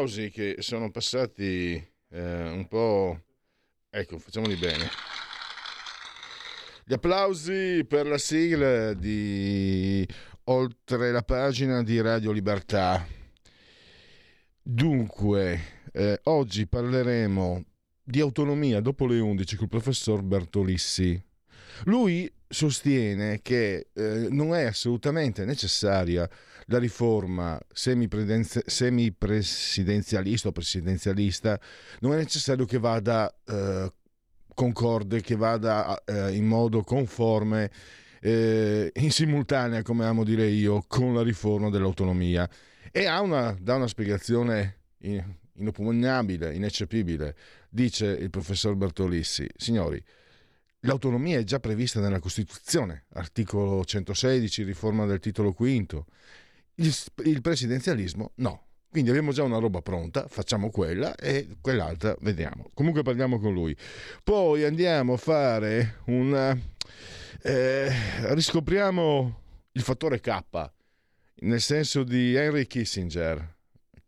Applausi che sono passati eh, un po'... Ecco, facciamoli bene. Gli applausi per la sigla di Oltre la pagina di Radio Libertà. Dunque, eh, oggi parleremo di autonomia dopo le 11 col professor Bertolissi. Lui sostiene che eh, non è assolutamente necessaria la riforma semipresidenzialista o presidenzialista, non è necessario che vada eh, concorde, che vada eh, in modo conforme, eh, in simultanea, come amo dire io, con la riforma dell'autonomia. E ha una, dà una spiegazione inoppugnabile, ineccepibile. Dice il professor Bertolissi, signori, L'autonomia è già prevista nella Costituzione, articolo 116, riforma del titolo quinto. Il, il, presidenzialismo no. Quindi abbiamo già una roba pronta, facciamo quella e quell'altra vediamo. Comunque parliamo con lui. Poi andiamo a fare un... Eh, riscopriamo il fattore K, nel senso di Henry Kissinger,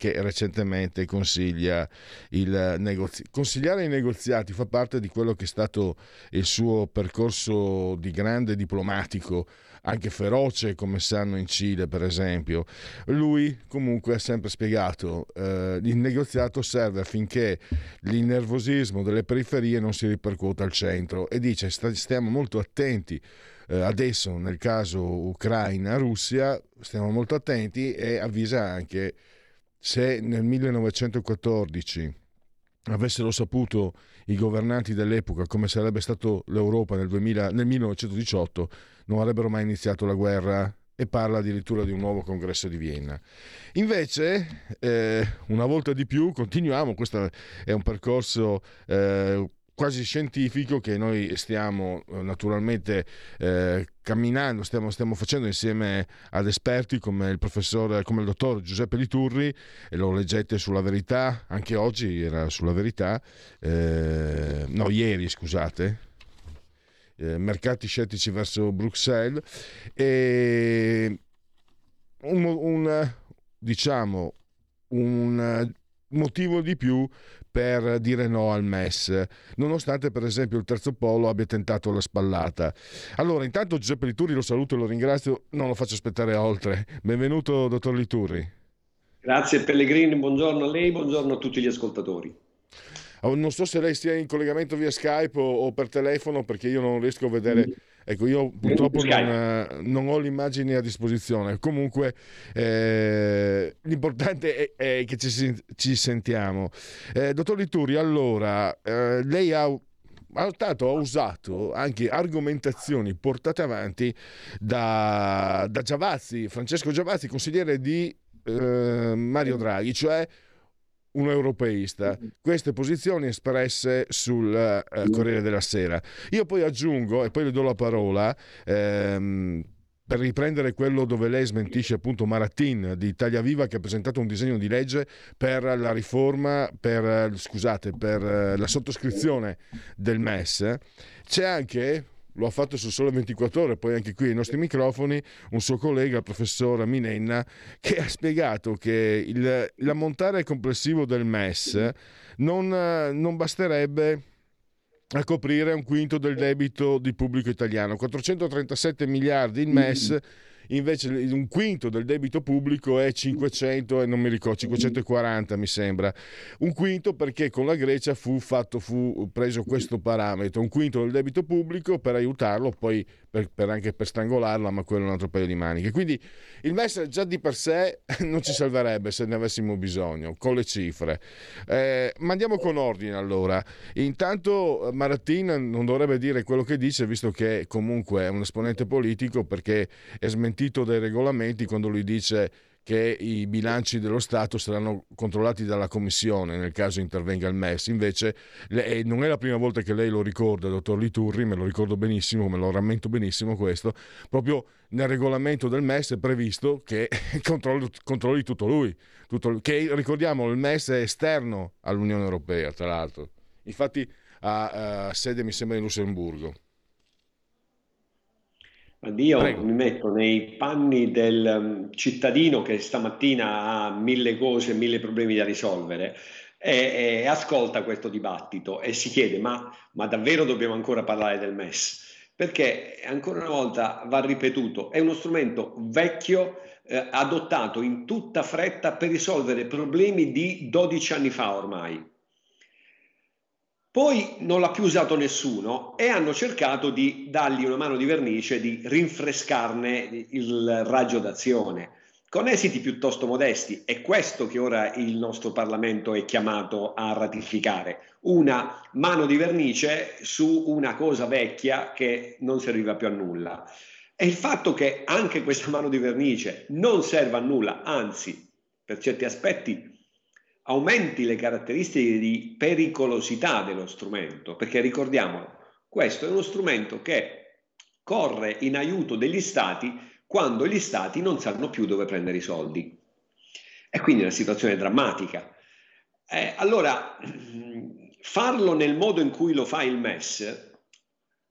che recentemente consiglia il negozi- consigliare i negoziati fa parte di quello che è stato il suo percorso di grande diplomatico anche feroce come sanno in Cile per esempio. Lui comunque ha sempre spiegato eh, il negoziato serve affinché il nervosismo delle periferie non si ripercuota al centro e dice stiamo molto attenti eh, adesso nel caso Ucraina-Russia stiamo molto attenti e avvisa anche se nel 1914 avessero saputo i governanti dell'epoca come sarebbe stato l'Europa nel, 2000, nel 1918, non avrebbero mai iniziato la guerra e parla addirittura di un nuovo congresso di Vienna. Invece, eh, una volta di più, continuiamo, questo è un percorso eh, quasi scientifico che noi stiamo eh, naturalmente eh, camminando, stiamo, stiamo, facendo insieme ad esperti come il professore, come il dottor Giuseppe Liturri, e lo leggete sulla verità, anche oggi era sulla verità, eh, no ieri scusate, eh, mercati scettici verso Bruxelles, e un, un diciamo un motivo di più per dire no al MES, nonostante per esempio il terzo polo abbia tentato la spallata. Allora, intanto Giuseppe Liturri lo saluto e lo ringrazio, non lo faccio aspettare oltre. Benvenuto, dottor Liturri. Grazie Pellegrini, buongiorno a lei, buongiorno a tutti gli ascoltatori. Oh, non so se lei sia in collegamento via Skype o, o per telefono perché io non riesco a vedere... Mm Ecco, io purtroppo non, eh, non, ho l'immagine a disposizione. Comunque, eh, l'importante è, è, che ci, ci sentiamo. Eh, dottor Lituri, allora, eh, lei ha ha ha usato anche argomentazioni portate avanti da, da Giavazzi, Francesco Giavazzi, consigliere di eh, Mario Draghi, cioè un europeista, queste posizioni espresse sul eh, Corriere della Sera. Io poi aggiungo, e poi le do la parola, ehm, per riprendere quello dove lei smentisce appunto Maratin di Italia Viva che ha presentato un disegno di legge per la riforma, per, scusate, per eh, la sottoscrizione del MES, c'è anche lo ha fatto su Sole 24 Ore, poi anche qui ai nostri microfoni, un suo collega, il professor Minenna, che ha spiegato che il, l'ammontare complessivo del MES non, non basterebbe a coprire un quinto del debito di pubblico italiano. 437 miliardi il MES invece un quinto del debito pubblico è 500 e non mi ricordo 540 mi sembra un quinto perché con la Grecia fu, fatto, fu preso questo parametro un quinto del debito pubblico per aiutarlo poi per, per anche per strangolarla, ma quello è un altro paio di maniche. Quindi il MES già di per sé non ci salverebbe se ne avessimo bisogno, con le cifre. Eh, ma andiamo con ordine allora. Intanto Maratin non dovrebbe dire quello che dice, visto che comunque è un esponente politico, perché è smentito dai regolamenti quando lui dice che i bilanci dello Stato saranno controllati dalla Commissione nel caso intervenga il MES. Invece non è la prima volta che lei lo ricorda, dottor Liturri, me lo ricordo benissimo, me lo rammento benissimo questo, proprio nel regolamento del MES è previsto che controlli, controlli tutto lui, tutto, che ricordiamo il MES è esterno all'Unione Europea, tra l'altro. Infatti ha sede, mi sembra, in Lussemburgo. Io Prego. mi metto nei panni del um, cittadino che stamattina ha mille cose, mille problemi da risolvere e, e ascolta questo dibattito e si chiede ma, ma, davvero dobbiamo ancora parlare del MES? Perché ancora una volta va ripetuto, è uno strumento vecchio eh, adottato in tutta fretta per risolvere problemi di 12 anni fa ormai poi non l'ha più usato nessuno e hanno cercato di dargli una mano di vernice, di rinfrescarne il raggio d'azione, con esiti piuttosto modesti. È questo che ora il nostro Parlamento è chiamato a ratificare, una mano di vernice su una cosa vecchia che non serviva più a nulla. E il fatto che anche questa mano di vernice non serva a nulla, anzi, per certi aspetti aumenti le caratteristiche di pericolosità dello strumento, perché ricordiamolo, questo è uno strumento che corre in aiuto degli stati quando gli stati non sanno più dove prendere i soldi. E quindi è una situazione drammatica. Eh, allora, farlo nel modo in cui lo fa il MES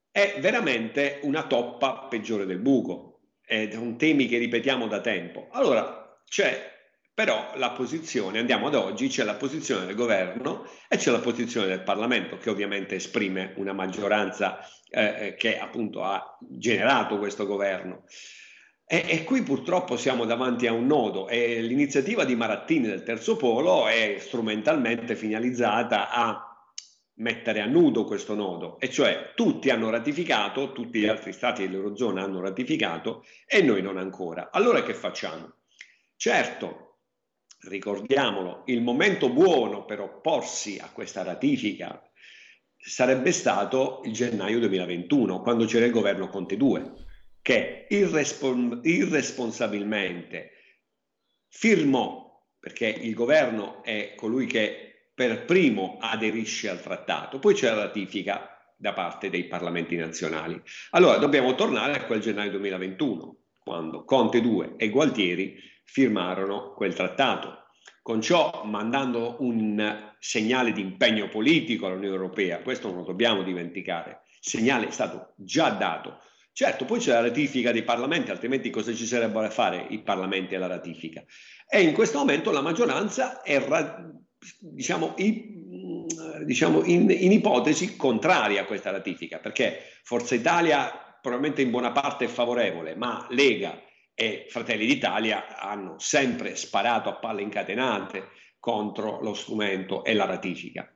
è veramente una toppa peggiore del buco. È un temi che ripetiamo da tempo. Allora, c'è però la posizione, andiamo ad oggi, c'è la posizione del governo e c'è la posizione del Parlamento che ovviamente esprime una maggioranza eh, eh, che appunto ha generato questo governo. E, e, qui purtroppo siamo davanti a un nodo e l'iniziativa di Marattini del Terzo Polo è strumentalmente finalizzata a mettere a nudo questo nodo, e cioè tutti hanno ratificato, tutti gli altri stati dell'Eurozona hanno ratificato e noi non ancora. Allora che facciamo? Certo, ricordiamolo, il momento buono per opporsi a questa ratifica sarebbe stato il gennaio 2021, quando c'era il governo Conte 2, che irrespon- irresponsabilmente firmò, perché il governo è colui che per primo aderisce al trattato, poi c'è la ratifica da parte dei parlamenti nazionali. Allora dobbiamo tornare a quel gennaio 2021, quando Conte 2 e Gualtieri firmarono quel trattato, con ciò mandando un segnale di impegno politico all'Unione Europea, questo non lo dobbiamo dimenticare, il segnale è stato già dato. Certo, poi c'è la ratifica dei parlamenti, altrimenti cosa ci sarebbero a fare i parlamenti alla ratifica? E in questo momento la maggioranza è, diciamo, diciamo in, in ipotesi contraria a questa ratifica, perché Forza Italia probabilmente in buona parte è favorevole, ma Lega e Fratelli d'Italia hanno sempre sparato a palle incatenate contro lo strumento e la ratifica.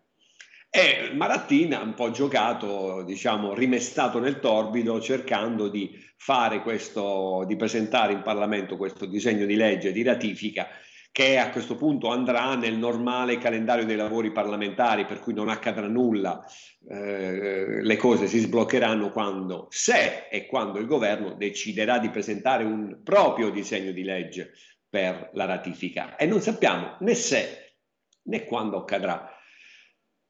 E Marattin ha un po' giocato, diciamo, rimestato nel torbido, cercando di fare questo, di presentare in Parlamento questo disegno di legge di ratifica che a questo punto andrà nel normale calendario dei lavori parlamentari, per cui non accadrà nulla, eh, le cose si sbloccheranno quando, se e quando il governo deciderà di presentare un proprio disegno di legge per la ratifica e non sappiamo né se né quando accadrà.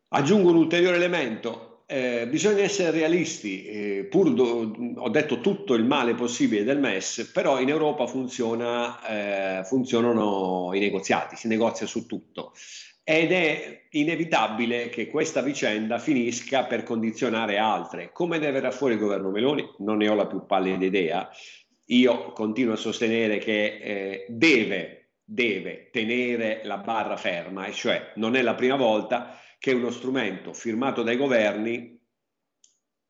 Aggiungo un ulteriore elemento, eh, bisogna essere realisti, eh, pur do, ho detto tutto il male possibile del MES, però in Europa funziona, eh, funzionano i negoziati, si negozia su tutto ed è inevitabile che questa vicenda finisca per condizionare altre. Come ne verrà fuori il governo Meloni? Non ne ho la più pallida idea. Io continuo a sostenere che eh, deve, deve tenere la barra ferma, e cioè non è la prima volta che uno strumento firmato dai governi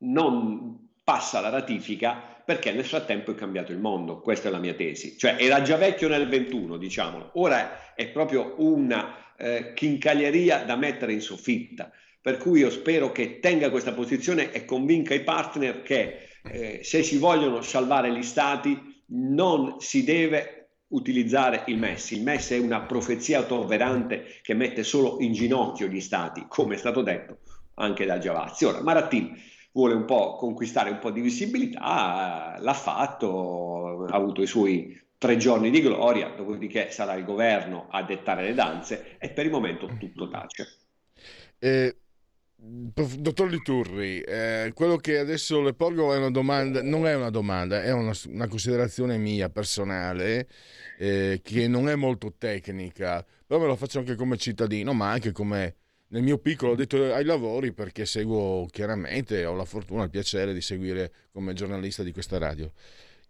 non passa la ratifica perché nel frattempo è cambiato il mondo, questa è la mia tesi, cioè era già vecchio nel 21, diciamolo, ora è proprio una eh, chincaglieria da mettere in soffitta, per cui io spero che tenga questa posizione e convinca i partner che eh, se si vogliono salvare gli stati non si deve utilizzare il MES. Il MES è una profezia autoverante che mette solo in ginocchio gli stati, come è stato detto anche da Giavazzi. Ora, Marattini vuole un po' conquistare un po' di visibilità, l'ha fatto, ha avuto i suoi tre giorni di gloria, dopodiché sarà il governo a dettare le danze e per il momento tutto tace. Eh, dottor Liturri, eh, quello che adesso le porgo è una domanda, non è una domanda, è una, una considerazione mia personale eh, che non è molto tecnica, però me lo faccio anche come cittadino, ma anche come nel mio piccolo detto ai lavori perché seguo chiaramente, ho la fortuna, il piacere di seguire come giornalista di questa radio.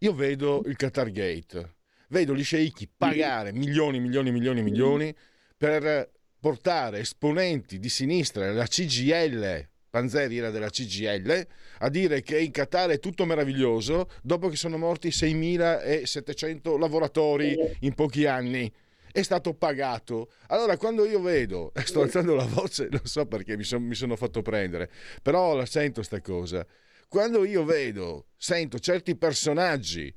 Io vedo il Qatar Gate, vedo gli sceicchi pagare milioni, milioni, milioni, milioni per portare esponenti di sinistra, la CGL, Panzeri era della CGL, a dire che in Qatar è tutto meraviglioso dopo che sono morti 6.700 lavoratori in pochi anni è stato pagato. Allora, quando io vedo, sto alzando la voce, non so perché mi, son, mi sono fatto prendere, però la sento sta cosa. Quando io vedo, sento certi personaggi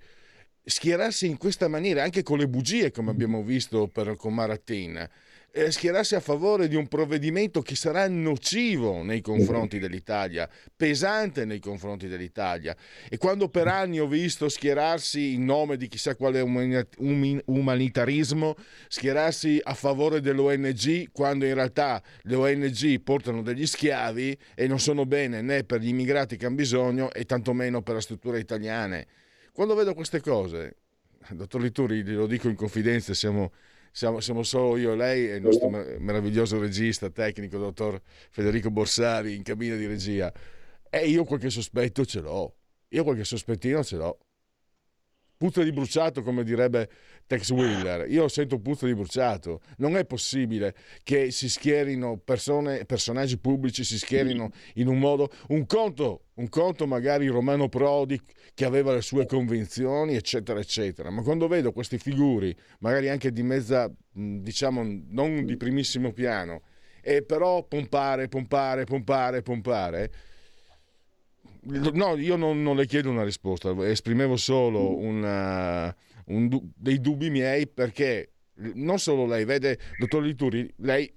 schierarsi in questa maniera, anche con le bugie, come abbiamo visto per, con Maratin, eh, schierarsi a favore di un provvedimento che sarà nocivo nei confronti dell'Italia, pesante nei confronti dell'Italia. E quando per anni ho visto schierarsi in nome di chissà quale umanitarismo, schierarsi a favore dell'ONG, quando in realtà le ONG portano degli schiavi e non sono bene né per gli immigrati che hanno bisogno e tantomeno per la struttura italiana. Quando vedo queste cose, dottor Lituri, lo dico in confidenza, siamo siamo, siamo, solo io e lei e il nostro meraviglioso regista tecnico, dottor Federico Borsari, in cabina di regia. E io qualche sospetto ce l'ho. Io qualche sospettino ce l'ho. Puzza di bruciato, come direbbe Tex Wheeler. Io sento puzza di bruciato. Non è possibile che si schierino persone, personaggi pubblici, si schierino in un modo. Un conto, un conto magari Romano Prodi che aveva le sue convinzioni, eccetera, eccetera. Ma quando vedo queste figure, magari anche di mezza, diciamo, non di primissimo piano, e però pompare, pompare, pompare, pompare No, io non, non, le chiedo una risposta, esprimevo solo una, un, dei dubbi miei perché non solo lei, vede, dottor Lituri, lei,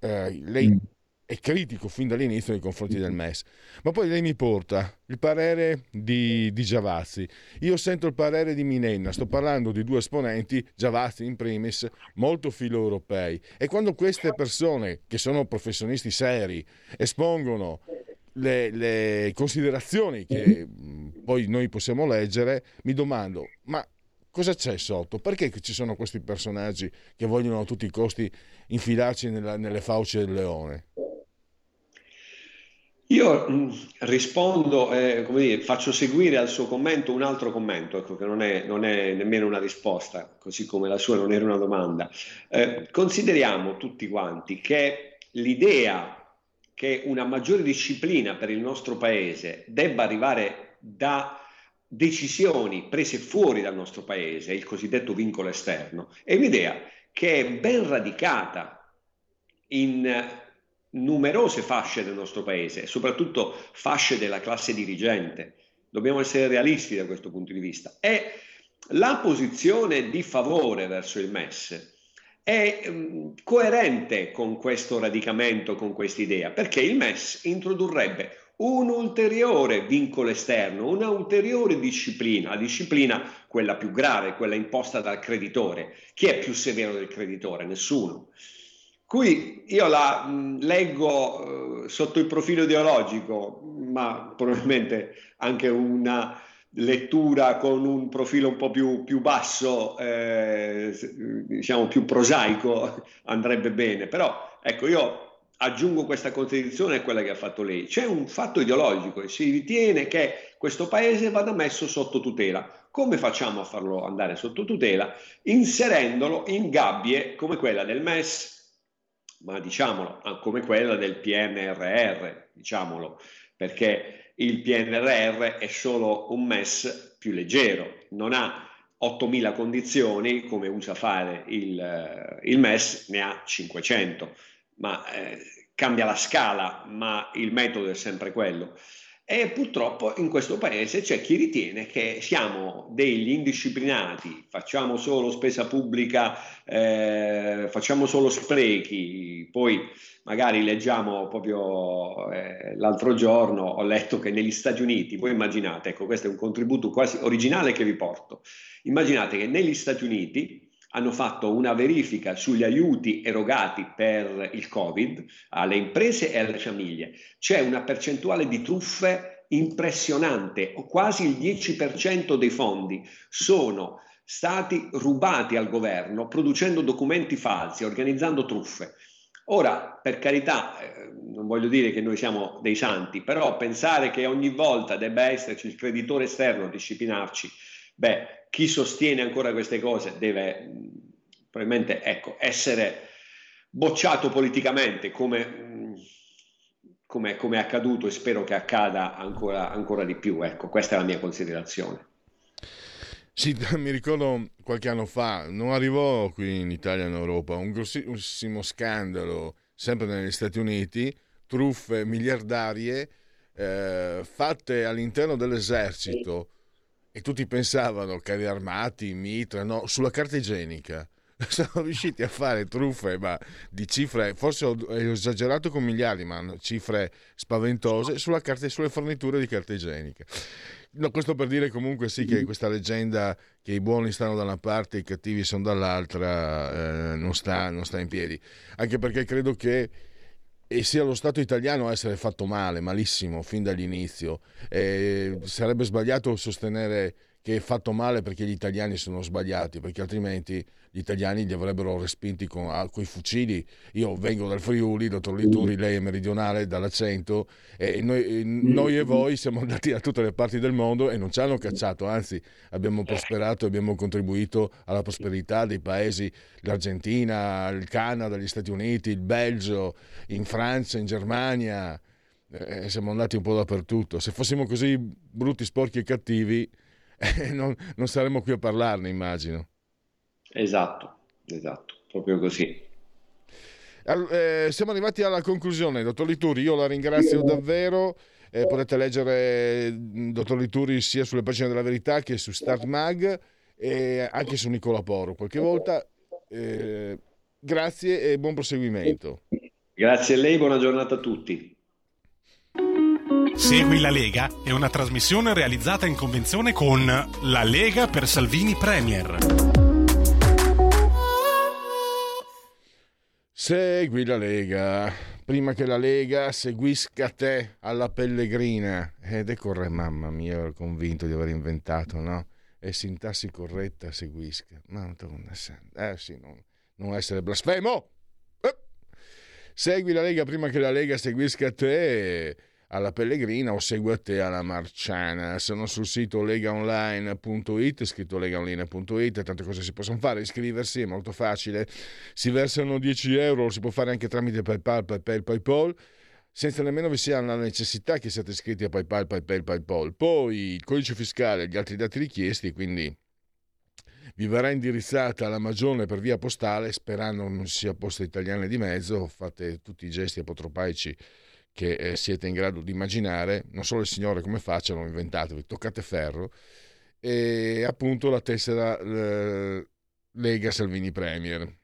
eh, lei mm. è critico fin dall'inizio nei confronti del MES, ma poi lei mi porta il parere di, di Giavazzi, io sento il parere di Minenna, sto parlando di due esponenti, Giavazzi in primis, molto filo europei. E quando queste persone che sono professionisti seri espongono le, le considerazioni che mm, poi noi possiamo leggere, mi domando, ma cosa c'è sotto? Perché ci sono questi personaggi che vogliono a tutti i costi infilarci nella, nelle fauci del leone? Io mm, rispondo, eh, dire, faccio seguire al suo commento un altro commento, ecco, che non è, non è, nemmeno una risposta, così come la sua non era una domanda. Eh, consideriamo tutti quanti che l'idea che una maggiore disciplina per il nostro paese debba arrivare da decisioni prese fuori dal nostro paese, il cosiddetto vincolo esterno, è un'idea che è ben radicata in numerose fasce del nostro paese, soprattutto fasce della classe dirigente. Dobbiamo essere realisti da questo punto di vista. E la posizione di favore verso il MES è um, coerente con questo radicamento, con questa idea, perché il MES introdurrebbe un ulteriore vincolo esterno, una ulteriore disciplina, la disciplina quella più grave, quella imposta dal creditore. Chi è più severo del creditore? Nessuno. Qui io la mh, leggo uh, sotto il profilo ideologico, ma probabilmente anche una lettura con un profilo un po' più, più basso, eh, diciamo più prosaico, andrebbe bene. Però ecco, io aggiungo questa contraddizione a quella che ha fatto lei. C'è un fatto ideologico e si ritiene che questo paese vada messo sotto tutela. Come facciamo a farlo andare sotto tutela? Inserendolo in gabbie come quella del MES, ma diciamolo, come quella del PNRR, diciamolo, perché il PNRR è solo un MES più leggero, non ha 8.000 condizioni come usa fare il, eh, il MES, ne ha 500, ma eh, cambia la scala, ma il metodo è sempre quello. E purtroppo in questo paese c'è chi ritiene che siamo degli indisciplinati, facciamo solo spesa pubblica, eh, facciamo solo sprechi, poi magari leggiamo proprio eh, l'altro giorno, ho letto che negli Stati Uniti, voi immaginate, ecco questo è un contributo quasi originale che vi porto, immaginate che negli Stati Uniti hanno fatto una verifica sugli aiuti erogati per il Covid alle imprese e alle famiglie. C'è una percentuale di truffe impressionante, quasi il 10% dei fondi sono stati rubati al governo producendo documenti falsi, organizzando truffe. Ora, per carità, eh, non voglio dire che noi siamo dei santi, però pensare che ogni volta debba esserci il creditore esterno a disciplinarci, beh, chi sostiene ancora queste cose deve probabilmente ecco, essere bocciato politicamente come, come, come, è accaduto e spero che accada ancora, ancora di più. Ecco, questa è la mia considerazione. Sì, mi ricordo qualche anno fa, non arrivò qui in Italia e in Europa, un grossissimo scandalo, sempre negli Stati Uniti, truffe miliardarie eh, fatte all'interno dell'esercito e tutti pensavano carri armati, mitra, no, sulla carta igienica. Sono riusciti a fare truffe, ma di cifre, forse ho esagerato con miliardi, ma cifre spaventose sulla carta, sulle forniture di carta igienica. No, questo per dire comunque sì che questa leggenda che i buoni stanno da una parte e i cattivi sono dall'altra eh, non, sta, non sta in piedi. Anche perché credo che e sia lo Stato italiano a essere fatto male, malissimo, fin dall'inizio. E sarebbe sbagliato sostenere che è fatto male perché gli italiani sono sbagliati, perché altrimenti gli italiani li avrebbero respinti con i fucili. Io vengo dal Friuli, dottor Lituri, lei è meridionale dall'accento, e noi, noi, e voi siamo andati da tutte le parti del mondo e non ci hanno cacciato, anzi abbiamo prosperato e abbiamo contribuito alla prosperità dei paesi, l'Argentina, il Canada, gli Stati Uniti, il Belgio, in Francia, in Germania. Eh, siamo andati un po' dappertutto. Se fossimo così brutti, sporchi e cattivi, non, non saremmo qui a parlarne, immagino. Esatto, esatto, proprio così. Eh, siamo arrivati alla conclusione, dottor Lituri, io la ringrazio davvero. Eh, potete leggere mm, dottor Lituri sia sulle pagine della verità che su Start Mag e anche su Nicola Poro qualche volta. Eh, grazie e buon proseguimento. Grazie a lei, buona giornata a tutti. Segui la Lega è una trasmissione realizzata in convenzione con La Lega per Salvini Premier. Segui la Lega, prima che la Lega seguisca te alla pellegrina. Ed ecco mamma mia, ero convinto di aver inventato, no? E sintassi corretta, seguisca. Madonna santa. Eh sì, non, non essere blasfemo! Eh. Segui la Lega prima che la Lega seguisca te alla Pellegrina o segui a te alla Marciana. Sono sul sito legaonline.it, scritto legaonline.it, tante cose si possono fare, iscriversi è molto facile, si versano 10 euro, lo si può fare anche tramite PayPal, PayPal, PayPal senza nemmeno vi sia la necessità che siate iscritti a PayPal, PayPal, PayPal. Poi il codice fiscale gli altri dati richiesti, quindi vi verrà indirizzata la magione per via postale, sperando non sia posta italiana di mezzo, fate tutti i gesti apotropaici che eh, siete in grado di immaginare, non solo il Signore come faccia, l'ho inventato, vi toccate ferro, e appunto la tessera eh, Lega Salvini Premier.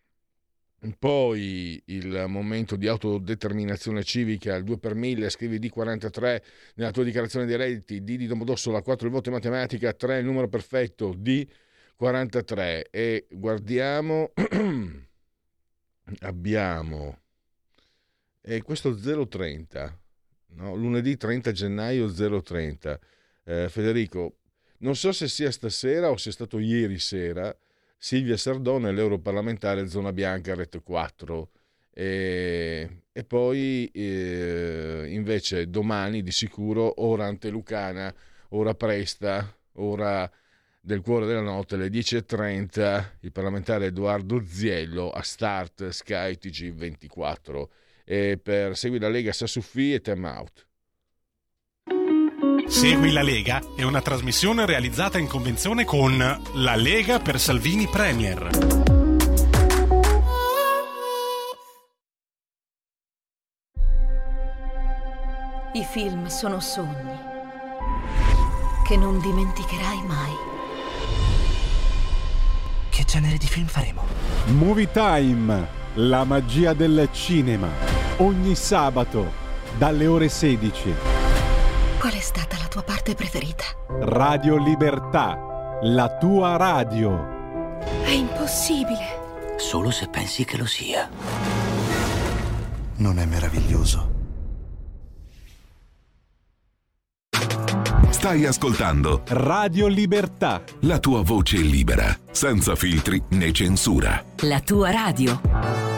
Poi il momento di autodeterminazione civica, il 2 per 1000, scrivi D43 nella tua dichiarazione dei redditi, D di Domodossola, 4 il voto in matematica, 3 il numero perfetto, D43 e guardiamo, abbiamo e questo 030, no? lunedì 30 gennaio 030. Eh, Federico, non so se sia stasera o sia stato ieri sera, Silvia Sardone, l'europarlamentare zona bianca Ret 4. E, e poi eh, invece domani di sicuro ora Antelucana, ora Presta, ora del cuore della notte alle 10.30 il parlamentare Edoardo Ziello a Start Sky TG24 e per Segui la Lega Sassuffi e Time Out. Segui la Lega è una trasmissione realizzata in convenzione con La Lega per Salvini Premier. I film sono sogni che non dimenticherai mai. Che genere di film faremo? Movie Time, la magia del cinema. Ogni sabato, dalle ore 16. Qual è stata la tua parte preferita? Radio Libertà, la tua radio. È impossibile. Solo se pensi che lo sia. Non è meraviglioso? Stai ascoltando Radio Libertà. la tua voce libera, senza filtri né censura. La tua radio.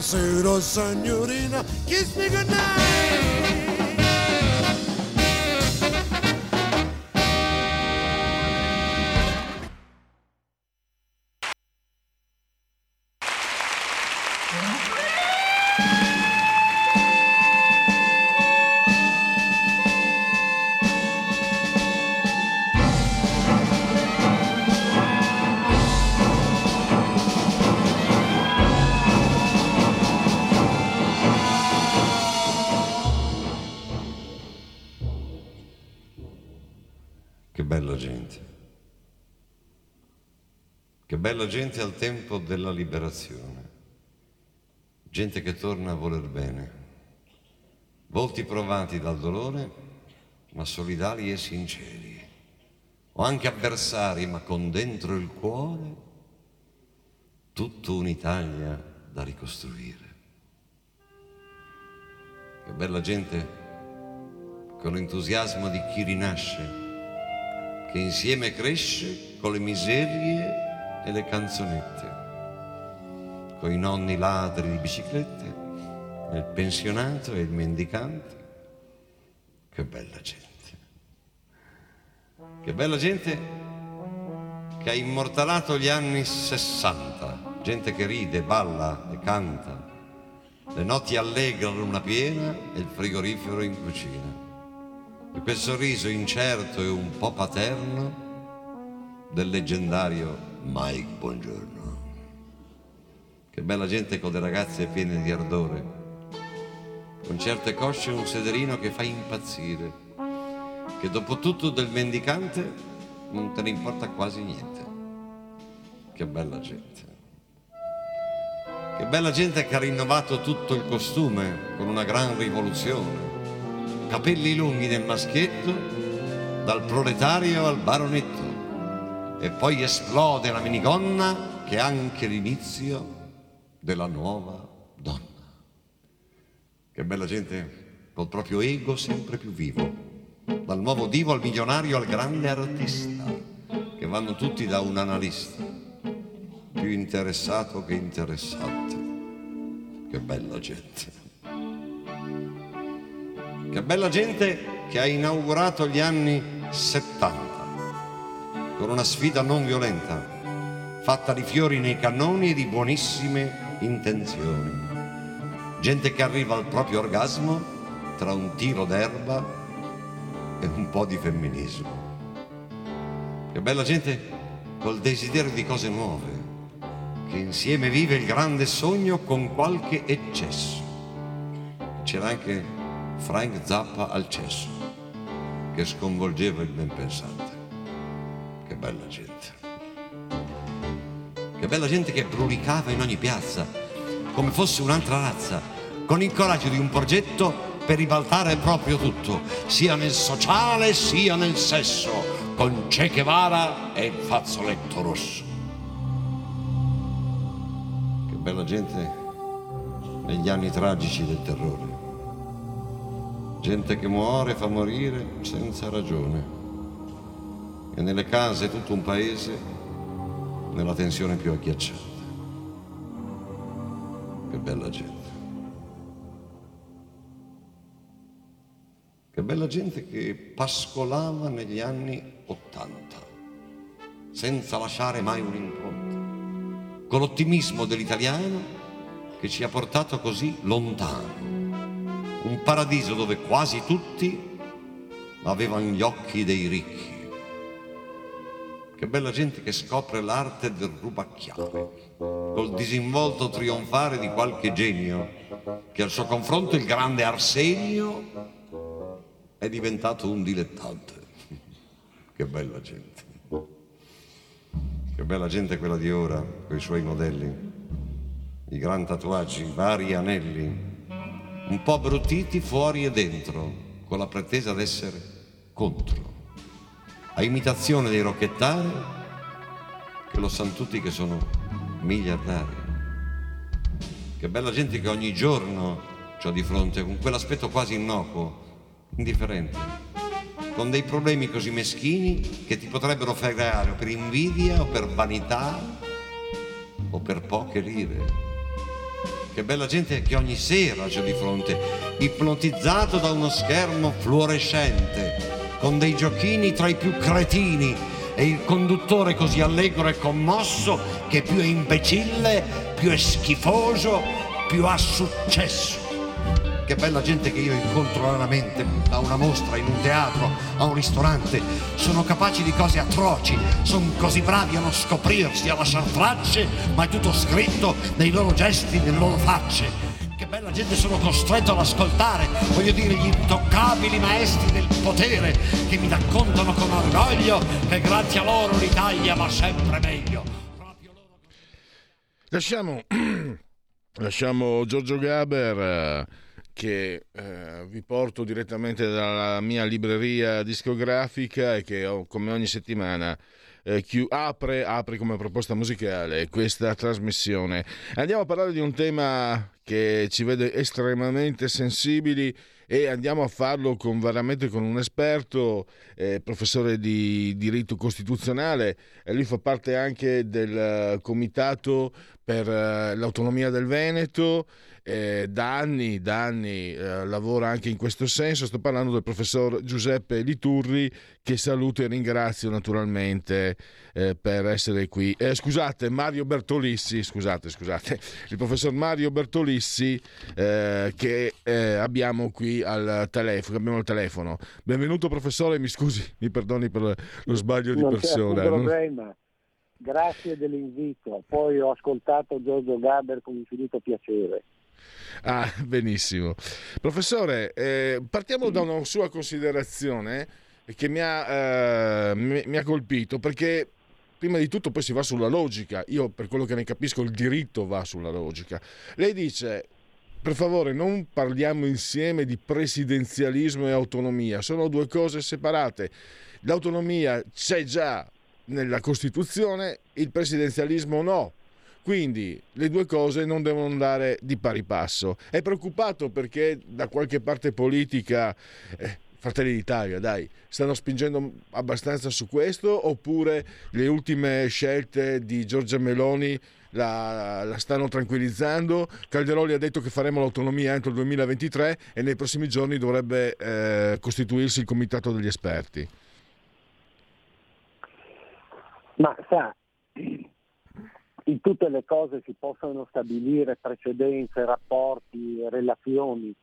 Buonasera signorina, kiss me goodnight. Bella gente al tempo della liberazione. Gente che torna a voler bene. Volti provati dal dolore, ma solidali e sinceri. O anche avversari, ma con dentro il cuore tutta un'Italia da ricostruire. Che bella gente con l'entusiasmo di chi rinasce che insieme cresce con le miserie e le canzonette, con i nonni ladri di biciclette, il pensionato e il mendicante. Che bella gente. Che bella gente che ha immortalato gli anni 60, gente che ride, balla e canta, le notti allegre a luna piena e il frigorifero in cucina. E quel sorriso incerto e un po' paterno del leggendario Mike Buongiorno. Che bella gente con le ragazze piene di ardore, con certe cosce un sederino che fa impazzire, che dopo tutto del mendicante non te ne importa quasi niente. Che bella gente. Che bella gente che ha rinnovato tutto il costume con una gran rivoluzione capelli lunghi del maschietto, dal proletario al baronetto, e poi esplode la minigonna che è anche l'inizio della nuova donna. Che bella gente col proprio ego sempre più vivo, dal nuovo divo al milionario al grande artista, che vanno tutti da un analista, più interessato che interessante. Che bella gente. Che bella gente che ha inaugurato gli anni 70 con una sfida non violenta, fatta di fiori nei cannoni e di buonissime intenzioni. Gente che arriva al proprio orgasmo tra un tiro d'erba e un po' di femminismo. Che bella gente col desiderio di cose nuove, che insieme vive il grande sogno con qualche eccesso. C'era anche Frank Zappa al cesso, che sconvolgeva il ben pensante. Bella gente. Che bella gente che brulicava in ogni piazza, come fosse un'altra razza, con il coraggio di un progetto per ribaltare proprio tutto, sia nel sociale sia nel sesso, con Che Guevara e il fazzoletto rosso. Che bella gente negli anni tragici del terrore gente che muore fa morire senza ragione e nelle case tutto un paese nella tensione più agghiacciata. Che bella gente. Che bella gente che pascolava negli anni Ottanta, senza lasciare mai un'impronta, con l'ottimismo dell'italiano che ci ha portato così lontano. Un paradiso dove quasi tutti avevano gli occhi dei ricchi. Che bella gente che scopre l'arte del rubacchiare, col disinvolto trionfare di qualche genio, che al suo confronto il grande Arsenio è diventato un dilettante. Che bella gente. Che bella gente quella di ora, con i suoi modelli, i gran tatuaggi, i vari anelli, un po' bruttiti fuori e dentro, con la pretesa d'essere contro. A imitazione dei rocchettari, che lo sanno tutti che sono miliardari. Che bella gente che ogni giorno ho di fronte, con quell'aspetto quasi innocuo, indifferente, con dei problemi così meschini che ti potrebbero fregare o per invidia o per vanità o per poche lire. Che bella gente che ogni sera c'è di fronte, ipnotizzato da uno schermo fluorescente, con dei giochini tra i più cretini e il conduttore così allegro e commosso che più è imbecille, più è schifoso, più ha successo che bella gente che io incontro raramente a una mostra, in un teatro, a un ristorante. Sono capaci di cose atroci, sono così bravi a non scoprirsi, a lasciar tracce, ma è tutto scritto nei loro gesti, nelle loro facce. Che bella gente sono costretto ad ascoltare, voglio dire, gli intoccabili maestri del potere che mi raccontano con orgoglio che grazie a loro l'Italia va sempre meglio. Lasciamo, lasciamo Giorgio Gaber che eh, vi porto direttamente dalla mia libreria discografica e che ho, come ogni settimana eh, chi, apre, apre come proposta musicale questa trasmissione. Andiamo a parlare di un tema che ci vede estremamente sensibili e andiamo a farlo con, veramente con un esperto, eh, professore di diritto costituzionale, e lui fa parte anche del uh, comitato per uh, l'autonomia del Veneto eh, da anni, da anni eh, lavora anche in questo senso. Sto parlando del professor Giuseppe Liturri, che saluto e ringrazio naturalmente eh, per essere qui. Eh, scusate, Mario Bertolissi, scusate, scusate, il professor Mario Bertolissi eh, che eh, abbiamo qui al telefono, abbiamo al telefono. Benvenuto professore, mi scusi, mi perdoni per lo sbaglio di non persona. C'è problema. Grazie dell'invito. Poi ho ascoltato Giorgio Gaber con infinito piacere. Ah, benissimo. Professore, eh, partiamo da una sua considerazione che mi ha, eh, mi, mi ha colpito perché prima di tutto poi si va sulla logica. Io, per quello che ne capisco, il diritto va sulla logica. Lei dice, per favore, non parliamo insieme di presidenzialismo e autonomia, sono due cose separate. L'autonomia c'è già nella Costituzione, il presidenzialismo no. Quindi le due cose non devono andare di pari passo. È preoccupato perché da qualche parte politica, eh, Fratelli d'Italia, dai, stanno spingendo abbastanza su questo oppure le ultime scelte di Giorgia Meloni la, la, stanno tranquillizzando. Calderoli ha detto che faremo l'autonomia entro il 2023 e nei prossimi giorni dovrebbe eh, costituirsi il comitato degli esperti. Ma sa, in tutte le cose si possono stabilire precedenze, rapporti, relazioni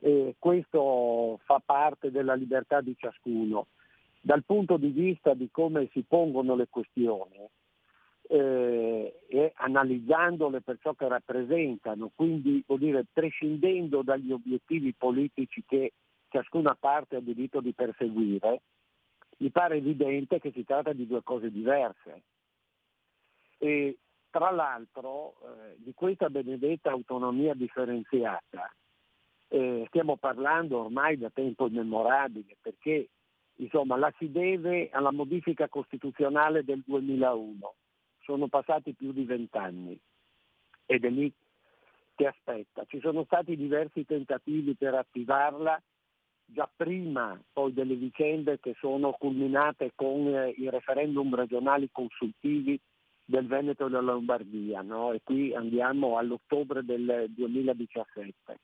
e questo fa parte della libertà di ciascuno. Dal punto di vista di come si pongono le questioni eh, e analizzandole per ciò che rappresentano, quindi vuol dire prescindendo dagli obiettivi politici che ciascuna parte ha diritto di perseguire, mi pare evidente che si tratta di due cose diverse. E tra l'altro eh, di questa benedetta autonomia differenziata eh, stiamo parlando ormai da tempo immemorabile perché insomma, la si deve alla modifica costituzionale del 2001. Sono passati più di vent'anni ed è lì che aspetta. Ci sono stati diversi tentativi per attivarla già prima poi delle vicende che sono culminate con eh, i referendum regionali consultivi del Veneto e della Lombardia, no? e qui andiamo all'ottobre del 2017.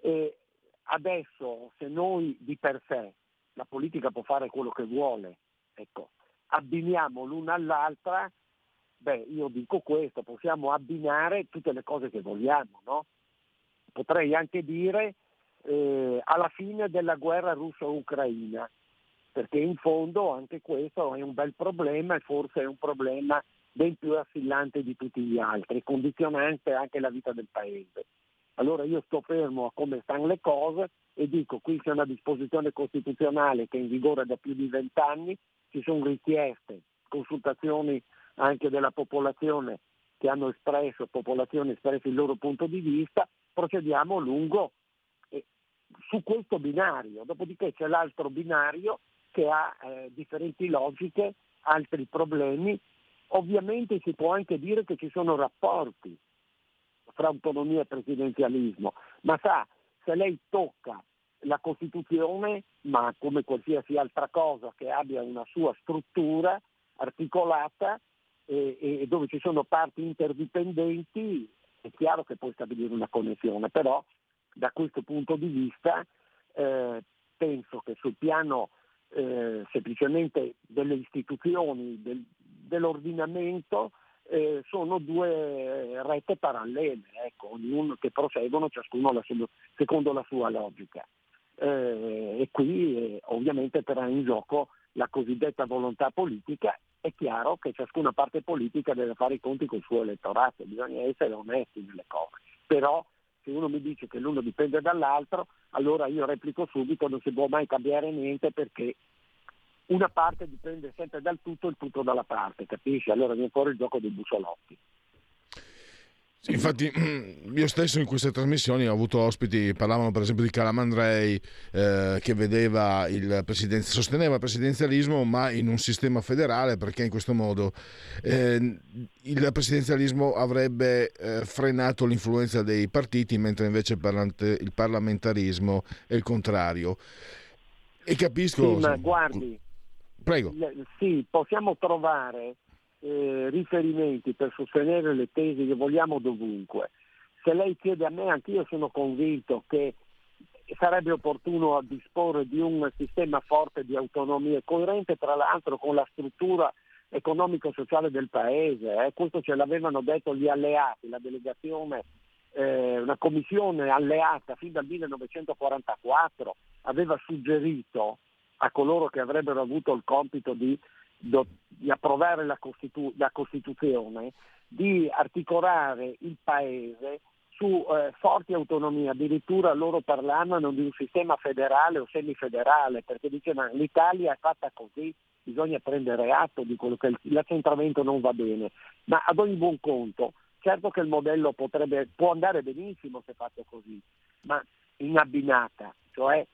E adesso se noi di per sé, la politica può fare quello che vuole, ecco, abbiniamo l'una all'altra, beh io dico questo, possiamo abbinare tutte le cose che vogliamo, no? Potrei anche dire eh, alla fine della guerra russo-ucraina, perché in fondo anche questo è un bel problema e forse è un problema ben più assillante di tutti gli altri, condizionante anche la vita del paese. Allora io sto fermo a come stanno le cose e dico qui c'è una disposizione costituzionale che è in vigore da più di vent'anni, ci sono richieste, consultazioni anche della popolazione che hanno espresso, popolazioni espresso il loro punto di vista, procediamo lungo eh, su questo binario, dopodiché c'è l'altro binario che ha eh, differenti logiche, altri problemi. Ovviamente si può anche dire che ci sono rapporti fra autonomia e presidenzialismo, ma sa, se lei tocca la Costituzione, ma come qualsiasi altra cosa che abbia una sua struttura articolata e, e dove ci sono parti interdipendenti, è chiaro che puoi stabilire una connessione, però da questo punto di vista eh, penso che sul piano eh, semplicemente delle istituzioni, del, dell'ordinamento, eh, sono due rette parallele, ecco, ognuno che proseguono ciascuno la secondo la sua logica. Eh, e qui eh, ovviamente entrerà in gioco la cosiddetta volontà politica. È chiaro che ciascuna parte politica deve fare i conti col suo elettorato, bisogna essere onesti nelle cose. Però se uno mi dice che l'uno dipende dall'altro, allora io replico subito, non si può mai cambiare niente perché una parte dipende sempre dal tutto, il tutto dalla parte, capisci? Allora viene fuori il gioco dei bussolotti. Infatti io stesso in queste trasmissioni ho avuto ospiti, parlavano per esempio di Calamandrei eh, che vedeva il sosteneva il presidenzialismo ma in un sistema federale perché in questo modo eh, il presidenzialismo avrebbe eh, frenato l'influenza dei partiti mentre invece il parlamentarismo è il contrario. E capisco... Sì, ma guardi, Prego. Sì, possiamo trovare eh, riferimenti per sostenere le tesi che vogliamo dovunque. Se lei chiede a me, anch'io sono convinto che sarebbe opportuno disporre di un sistema forte di autonomia, coerente tra l'altro con la struttura economico-sociale del paese. Eh. Questo ce l'avevano detto gli alleati, la delegazione, eh, una commissione alleata fin dal 1944 aveva suggerito a coloro che avrebbero avuto il compito di, di approvare la, Costitu- la, Costituzione, di articolare il Paese su eh, forti autonomie, addirittura loro parlavano di un sistema federale o semifederale, perché dicevano l'Italia è fatta così, bisogna prendere atto di quello che l'accentramento non va bene, ma ad ogni buon conto, certo che il modello potrebbe, può andare benissimo se fatto così, ma in abbinata, cioè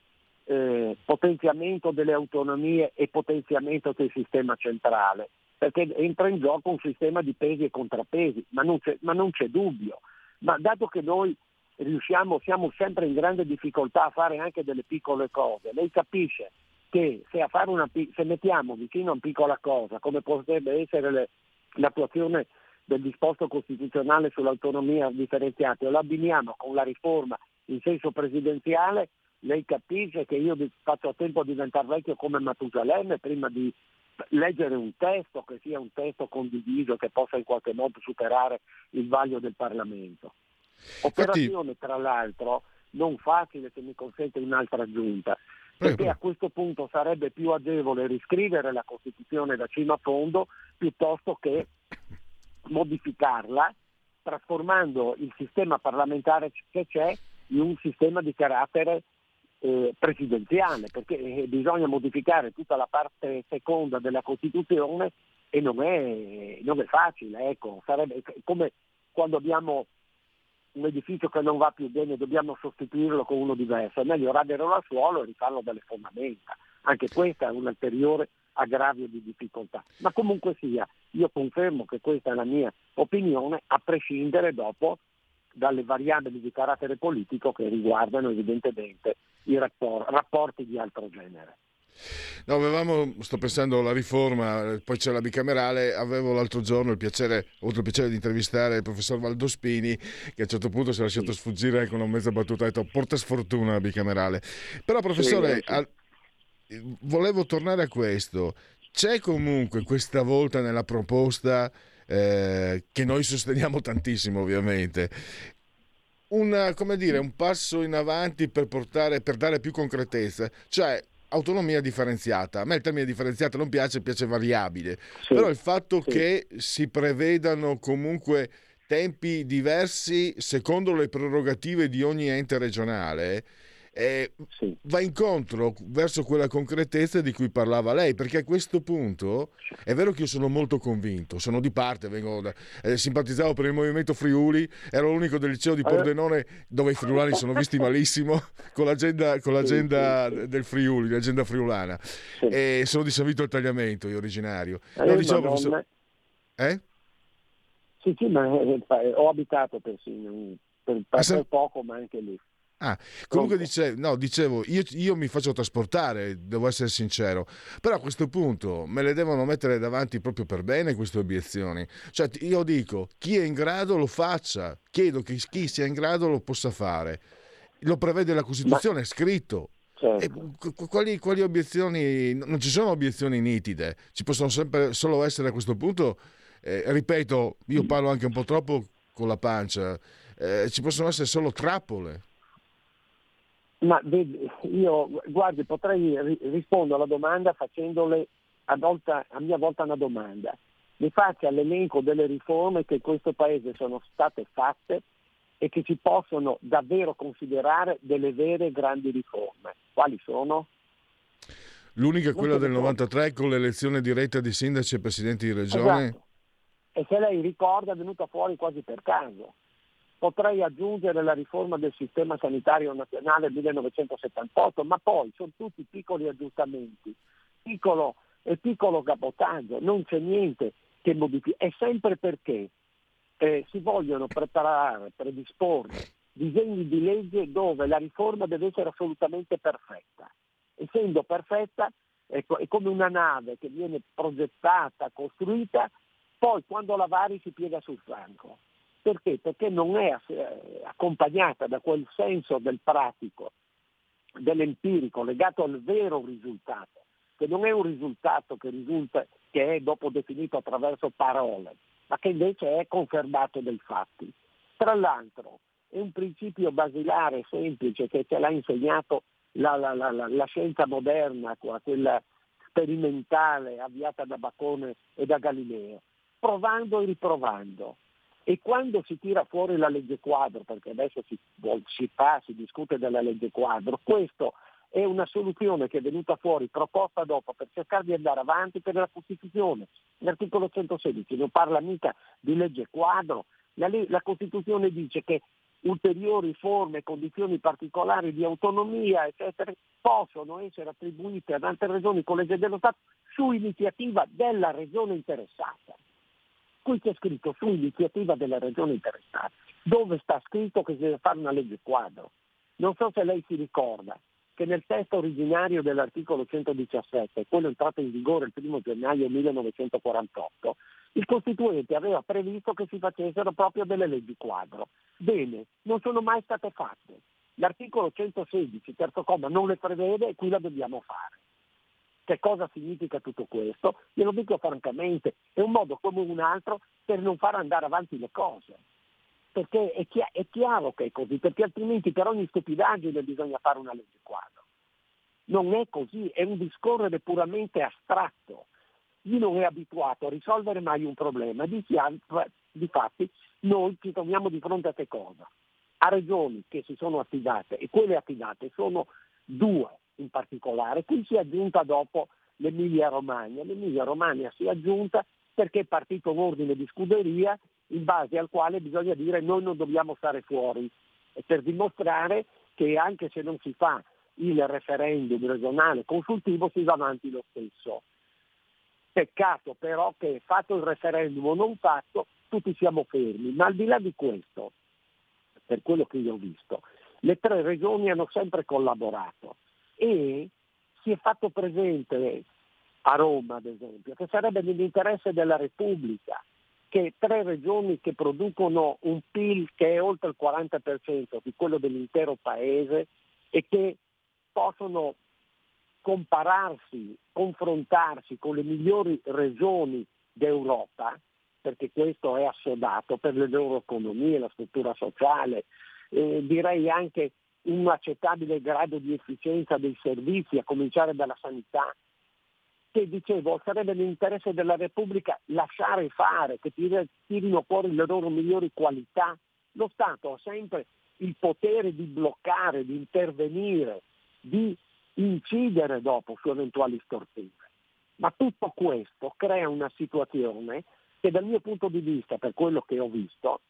eh, potenziamento delle autonomie e potenziamento del sistema centrale, perché entra in gioco un sistema di pesi e contrappesi, ma non c'è, ma non c'è dubbio. Ma dato che noi riusciamo, siamo sempre in grande difficoltà a fare anche delle piccole cose, lei capisce che se, una, se mettiamo vicino a una piccola cosa, come potrebbe essere le, l'attuazione del disposto costituzionale sull'autonomia differenziata, e lo abbiniamo con la riforma in senso presidenziale, lei capisce che io faccio a tempo a diventare vecchio come Matusalemme prima di leggere un testo che sia un testo condiviso che possa in qualche modo superare il vaglio del Parlamento. Operazione tra l'altro non facile se mi consente un'altra aggiunta, perché a questo punto sarebbe più agevole riscrivere la Costituzione da cima a fondo piuttosto che modificarla trasformando il sistema parlamentare che c'è in un sistema di carattere eh, presidenziale, perché eh, bisogna modificare tutta la parte seconda della Costituzione e non è, non è facile, ecco. sarebbe come quando abbiamo un edificio che non va più bene dobbiamo sostituirlo con uno diverso, è meglio raderlo al suolo e rifarlo dalle fondamenta, anche questo è un ulteriore aggravio di difficoltà. Ma comunque sia, io confermo che questa è la mia opinione, a prescindere dopo dalle variabili di carattere politico che riguardano evidentemente i rapport- rapporti di altro genere. No, avevamo, sto pensando alla riforma, poi c'è la bicamerale, avevo l'altro giorno il piacere, ho avuto il piacere di intervistare il professor Valdospini che a un certo punto si è lasciato sfuggire con una mezza battuta, ha detto porta sfortuna la bicamerale. Però professore, sì. al- volevo tornare a questo, c'è comunque questa volta nella proposta eh, che noi sosteniamo tantissimo ovviamente, una, come dire, un passo in avanti per, portare, per dare più concretezza, cioè autonomia differenziata. A me il termine differenziata non piace, piace variabile, Sì, però il fatto sì. che si prevedano comunque tempi diversi secondo le prerogative di ogni ente regionale eh, Sì. va incontro verso quella concretezza di cui parlava lei, perché a questo punto è vero che io sono molto convinto, sono di parte, vengo eh, simpatizzavo per il movimento Friuli, ero l'unico del liceo di Pordenone dove i friulani sono visti malissimo con l'agenda, con l'agenda del Friuli, l'agenda friulana. E sono di San Vito al Tagliamento, io originario. Eh, No, dicevo, professor- Eh? Sì, sì, ma eh, eh, ho abitato persino, per, per, per poco, ma anche lì. Ah, comunque dice- no, dicevo, io, io mi faccio trasportare, devo essere sincero, però a questo punto me le devono mettere davanti proprio per bene queste obiezioni. Cioè io dico, chi è in grado lo faccia, chiedo che chi sia in grado lo possa fare. Lo prevede la Costituzione, è scritto. Certo. Qu- qu- quali, quali obiezioni? Non ci sono obiezioni nitide, ci possono sempre solo essere a questo punto, eh, ripeto, io parlo anche un po' troppo con la pancia, eh, ci possono essere solo trappole. Ma io, guardi, potrei ri- rispondere alla domanda facendole a, volta- a mia volta una domanda. Mi faccia l'elenco delle riforme che in questo Paese sono state fatte e che si possono davvero considerare delle vere grandi riforme. Quali sono? L'unica è quella del 93 con l'elezione diretta di sindaci e presidenti di regione. Esatto. E se lei ricorda è venuta fuori quasi per caso. Potrei aggiungere la riforma del sistema sanitario nazionale del 1978, ma poi sono tutti piccoli aggiustamenti, piccolo e piccolo cabotaggio, non c'è niente che modifichi. È sempre perché eh, si vogliono preparare, predisporre disegni di legge dove la riforma deve essere assolutamente perfetta. Essendo perfetta è, co- è come una nave che viene progettata, costruita, poi quando la vari si piega sul fianco. Perché? Perché non è eh, accompagnata da quel senso del pratico, dell'empirico, legato al vero risultato, che non è un risultato che, risulta, che è dopo definito attraverso parole, ma che invece è confermato dai fatti. Tra l'altro è un principio basilare semplice che ce l'ha insegnato la, la- la- la- scienza moderna, quella sperimentale avviata da Bacone e da Galileo, provando e riprovando. E quando si tira fuori la legge quadro, perché adesso si, si fa, si discute della legge quadro, questo è una soluzione che è venuta fuori proposta dopo per cercare di andare avanti per la Costituzione. L'articolo 116 non parla mica di legge quadro, la, la Costituzione dice che ulteriori forme, condizioni particolari di autonomia, eccetera, possono essere attribuite ad altre regioni con legge dello Stato su iniziativa della regione interessata. Qui c'è scritto su iniziativa della regione interessata. Dove sta scritto che si deve fare una legge quadro? Non so se lei si ricorda che nel testo originario dell'articolo 117, quello entrato in vigore il primo gennaio 1948, il Costituente aveva previsto che si facessero proprio delle leggi quadro. Bene, non sono mai state fatte. L'articolo 116, terzo comma, non le prevede e qui la dobbiamo fare. Che cosa significa tutto questo? Glielo dico francamente, è un modo come un altro per non far andare avanti le cose. Perché è, chia- è chiaro che è così, perché altrimenti per ogni stupidaggine bisogna fare una legge quadro. Non è così, è un discorrere puramente astratto. Chi non è abituato a risolvere mai un problema, di, di fatti noi ci troviamo di fronte a che cosa? A regioni che si sono affidate e quelle affidate sono due in particolare. Qui si è aggiunta dopo l'Emilia Romagna. L'Emilia Romagna si è aggiunta perché è partito un ordine di scuderia in base al quale bisogna dire noi non dobbiamo stare fuori per dimostrare che anche se non si fa il referendum regionale consultivo si va avanti lo stesso. Peccato però che fatto il referendum o non fatto tutti siamo fermi, ma al di là di questo, per quello che io ho visto, le tre regioni hanno sempre collaborato e si è fatto presente a Roma, ad esempio, che sarebbe nell'interesse della Repubblica che tre regioni che producono un PIL che è oltre il 40% di quello dell'intero paese e che possono compararsi, confrontarsi con le migliori regioni d'Europa, perché questo è assodato per le loro economie, la struttura sociale, eh, direi anche un accettabile grado di efficienza dei servizi, a cominciare dalla sanità, che dicevo sarebbe nell'interesse della Repubblica lasciare fare, che tirino fuori le loro migliori qualità. Lo Stato ha sempre il potere di bloccare, di intervenire, di incidere dopo su eventuali storture. Ma tutto questo crea una situazione che dal mio punto di vista, per quello che ho visto,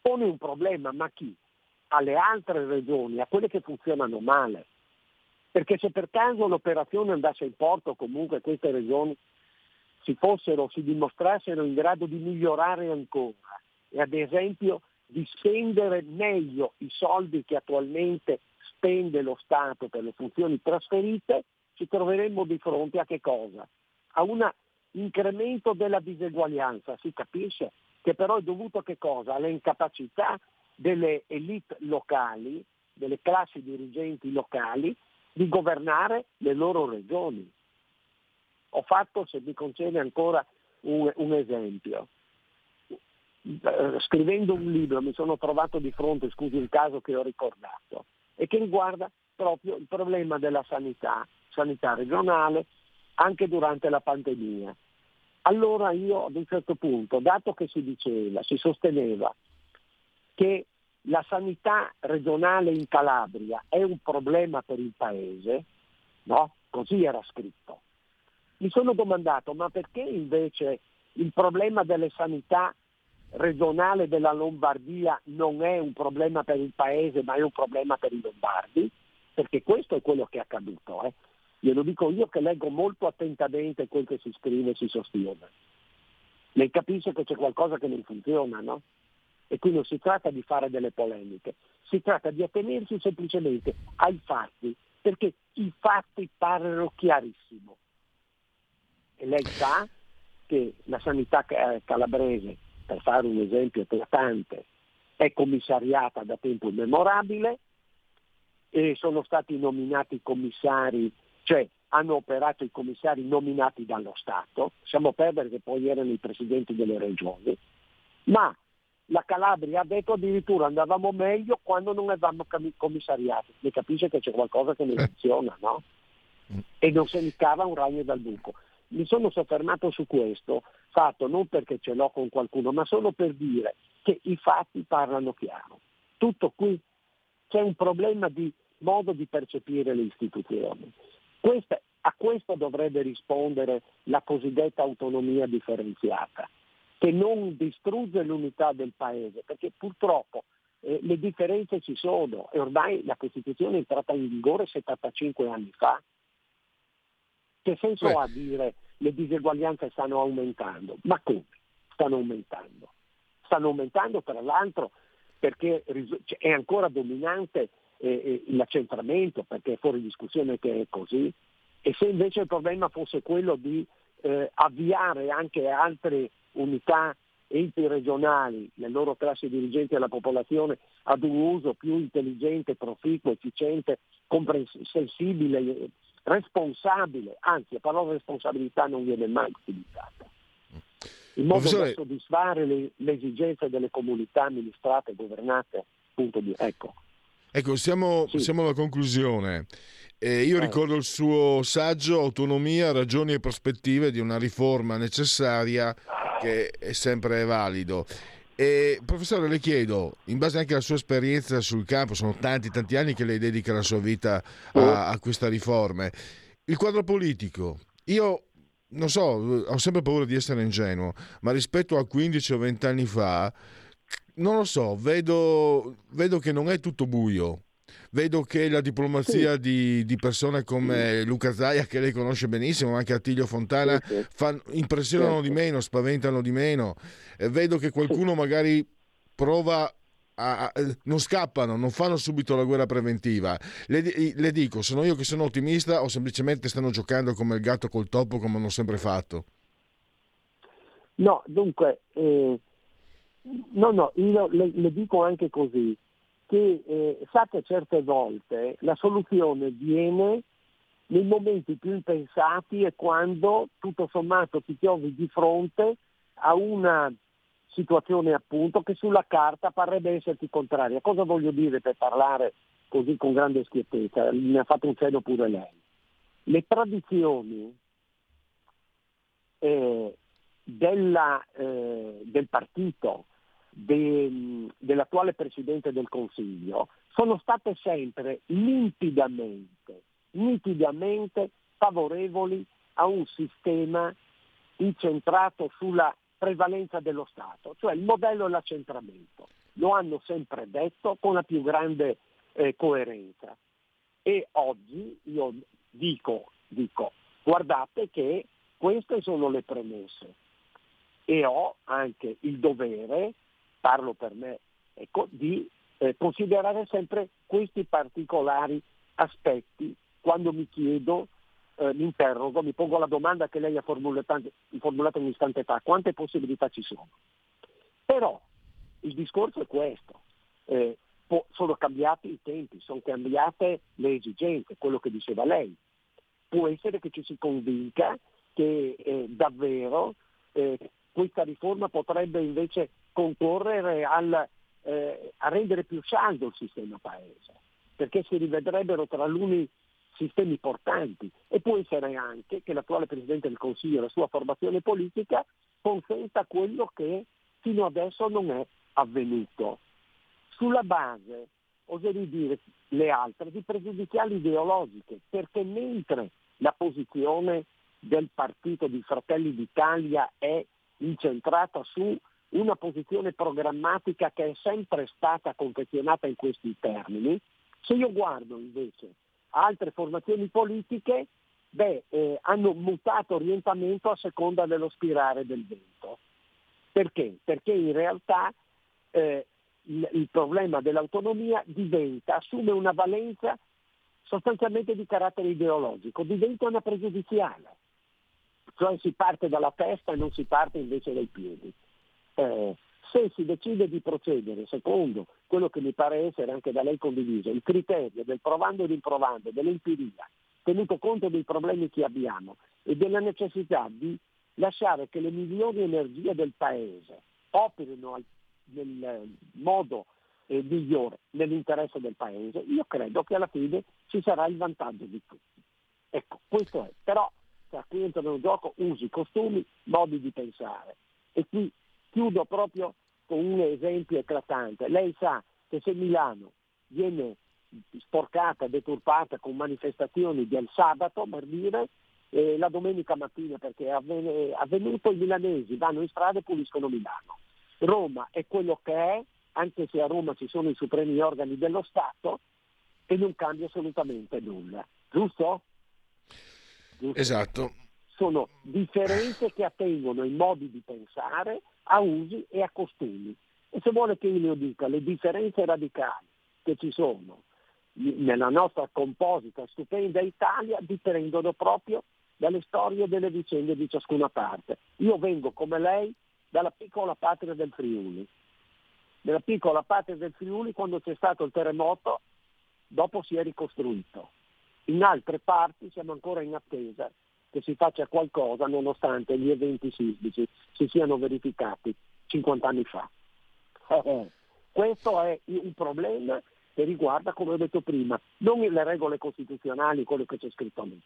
pone un problema, ma chi? Alle altre regioni, a quelle che funzionano male. Perché se per caso l'operazione andasse in porto, comunque queste regioni si fossero, si dimostrassero in grado di migliorare ancora e ad esempio di spendere meglio i soldi che attualmente spende lo Stato per le funzioni trasferite, ci troveremmo di fronte a che cosa? A un incremento della diseguaglianza, si capisce, che però è dovuto a che cosa? Alle incapacità delle elite locali, delle classi dirigenti locali, di governare le loro regioni. Ho fatto, se mi concede ancora, un, un esempio. Eh, scrivendo un libro mi sono trovato di fronte, scusi il caso che ho ricordato, e che riguarda proprio il problema della sanità, sanità regionale, anche durante la pandemia. Allora io ad un certo punto, dato che si diceva, si sosteneva che la sanità regionale in Calabria è un problema per il paese, no? Così era scritto. Mi sono domandato, ma perché invece il problema delle sanità regionale della Lombardia non è un problema per il paese, ma è un problema per i lombardi? Perché questo è quello che è accaduto. Eh? Glielo dico io che leggo molto attentamente quel che si scrive e si sostiene. Lei capisce che c'è qualcosa che non funziona, no? E qui non si tratta di fare delle polemiche, si tratta di attenersi semplicemente ai fatti, perché i fatti parlano chiarissimo. E lei sa che la sanità eh, calabrese, per fare un esempio eclatante, è commissariata da tempo immemorabile e sono stati nominati commissari, cioè hanno operato i commissari nominati dallo Stato, siamo perdere che poi erano i presidenti delle regioni, ma la Calabria ha detto addirittura andavamo meglio quando non avevamo commissariati. Mi capisce che c'è qualcosa che non funziona, no? Mm. E non se ne cava un ragno dal buco. Mi sono soffermato su questo, fatto non perché ce l'ho con qualcuno, ma solo per dire che i fatti parlano chiaro. Tutto qui c'è un problema di modo di percepire le istituzioni. Questa, a questo dovrebbe rispondere la cosiddetta autonomia differenziata che non distrugge l'unità del paese, perché purtroppo eh, le differenze ci sono e ormai la Costituzione è entrata in vigore 75 anni fa. Che senso Beh. ha dire le diseguaglianze stanno aumentando? Ma come? Stanno aumentando. Stanno aumentando tra l'altro perché cioè, è ancora dominante eh, eh, l'accentramento, perché è fuori discussione che è così, e se invece il problema fosse quello di eh, avviare anche altre unità enti regionali, le loro classi dirigenti e la popolazione ad un uso più intelligente, proficuo, efficiente, comprensibile, responsabile, anzi la parola responsabilità non viene mai utilizzata, in modo Professore... da soddisfare le, le, esigenze delle comunità amministrate e governate. Punto di, ecco. Ecco, siamo, sì. siamo alla conclusione. Eh, io ricordo il suo saggio Autonomia, ragioni e prospettive di una riforma necessaria che è sempre valido. E, professore, le chiedo, in base anche alla sua esperienza sul campo, sono tanti, tanti anni che lei dedica la sua vita a, a questa riforma, il quadro politico, io non so, ho sempre paura di essere ingenuo, ma rispetto a 15 o 20 anni fa, non lo so, vedo, vedo che non è tutto buio vedo che la diplomazia sì. di, di, persone come sì. Luca Zaia, che lei conosce benissimo, ma anche Attilio Fontana, sì, fan, impressionano certo. di meno, spaventano di meno. Eh, vedo che qualcuno magari prova a, non scappano, non fanno subito la guerra preventiva. Le, le, dico, sono io che sono ottimista o semplicemente stanno giocando come il gatto col topo come hanno sempre fatto? No, dunque, eh, no, no, io le, le, dico anche così, che eh, sa che certe volte la soluzione viene nei momenti più impensati e quando tutto sommato ti trovi di fronte a una situazione appunto che sulla carta parrebbe esserti contraria. Cosa voglio dire per parlare così con grande schiettezza? Ne ha fatto un cenno pure lei. Le tradizioni eh, della, eh, del partito de, dell'attuale Presidente del Consiglio sono state sempre nitidamente, nitidamente favorevoli a un sistema incentrato sulla prevalenza dello Stato, cioè il modello è l'accentramento. Lo hanno sempre detto con la più grande eh, coerenza. E oggi io dico, dico, guardate che queste sono le premesse e ho anche il dovere, parlo per me, ecco, di eh, considerare sempre questi particolari aspetti quando mi chiedo eh, mi interrogo, mi pongo la domanda che lei ha formulato, formulato un istante fa, quante possibilità ci sono? Però il discorso è questo, eh, po- sono cambiati i tempi, sono cambiate le esigenze, quello che diceva lei. Può essere che ci si convinca che eh, davvero eh, questa riforma potrebbe invece concorrere al, eh, a rendere più saldo il sistema paese, perché si rivedrebbero tra l'uni sistemi portanti e può essere anche che l'attuale Presidente del Consiglio e la sua formazione politica consenta quello che fino adesso non è avvenuto. Sulla base, oserei dire le altre, di pregiudiziali ideologiche, perché mentre la posizione del partito di Fratelli d'Italia è incentrata su una posizione programmatica che è sempre stata confezionata in questi termini, se io guardo invece altre formazioni politiche beh, eh, hanno mutato orientamento a seconda dello spirare del vento. Perché? Perché in realtà eh, il, il, problema dell'autonomia diventa, assume una valenza sostanzialmente di carattere ideologico, diventa una pregiudiziale, cioè si parte dalla testa e non si parte invece dai piedi. Eh, se si decide di procedere secondo quello che mi pare essere anche da lei condiviso, il criterio del provando e rimprovando, dell'empiria, tenuto conto dei problemi che abbiamo e della necessità di lasciare che le migliori energie del Paese operino nel modo eh, migliore nell'interesse del Paese, io credo che alla fine ci sarà il vantaggio di tutti. Ecco, questo è. Però qui entrano in gioco usi, costumi, modi di pensare. E qui Chiudo proprio con un esempio eclatante. Lei sa che se Milano viene sporcata, deturpata con manifestazioni del sabato, per dire, eh, la domenica mattina perché è avvenuto, i milanesi vanno in strada e puliscono Milano. Roma è quello che è, anche se a Roma ci sono i supremi organi dello Stato, e non cambia assolutamente nulla. Giusto? Giusto? Esatto. Sono differenze che attengono ai modi di pensare a usi e a costumi. E se vuole che io le dica, le differenze radicali che ci sono nella nostra composita, stupenda Italia dipendono proprio dalle storie e delle vicende di ciascuna parte. Io vengo come lei dalla piccola patria del Friuli. Nella piccola patria del Friuli quando c'è stato il terremoto, dopo si è ricostruito. In altre parti siamo ancora in attesa che si faccia qualcosa nonostante gli eventi sismici si siano verificati 50 anni fa. Eh, eh, questo è un problema che riguarda, come ho detto prima, non le regole costituzionali, quello che c'è scritto lì,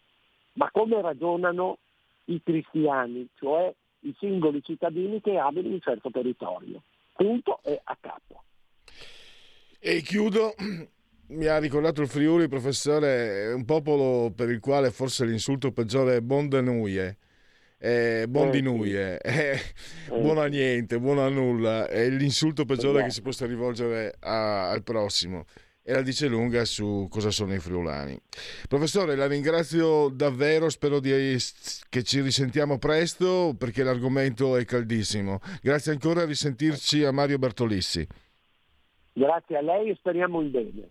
ma come ragionano i cristiani, cioè i singoli cittadini che abitano un certo territorio. Punto e a capo. E chiudo mi ha ricordato il Friuli, professore, un popolo per il quale forse l'insulto peggiore è bon de nuie. Eh, buon eh, di nuie, eh, eh, buono a niente, buono a nulla, è l'insulto peggiore che si possa rivolgere a, al prossimo e la dice lunga su cosa sono i friulani. Professore, la ringrazio davvero, spero di, che ci risentiamo presto perché l'argomento è caldissimo. Grazie ancora a risentirci a Mario Bertolissi. Grazie a lei e speriamo in bene.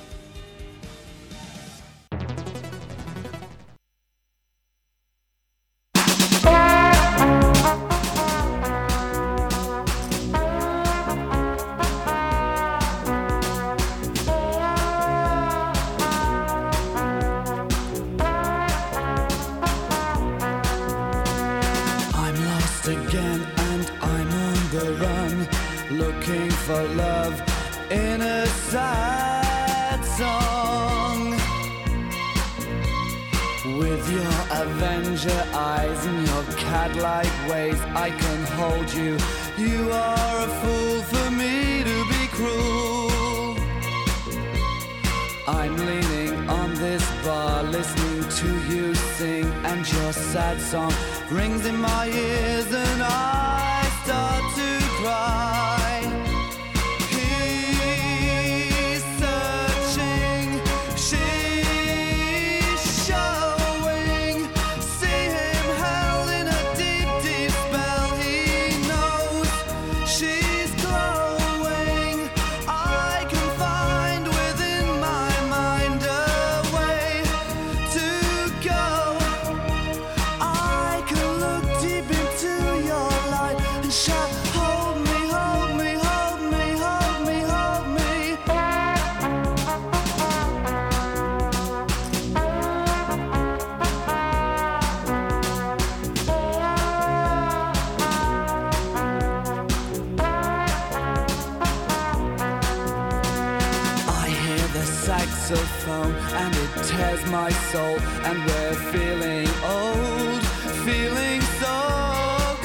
Tears my soul, and we're feeling old, feeling so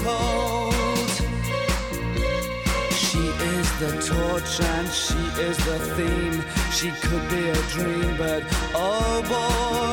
cold. She is the torch and she is the theme. She could be a dream, but oh boy,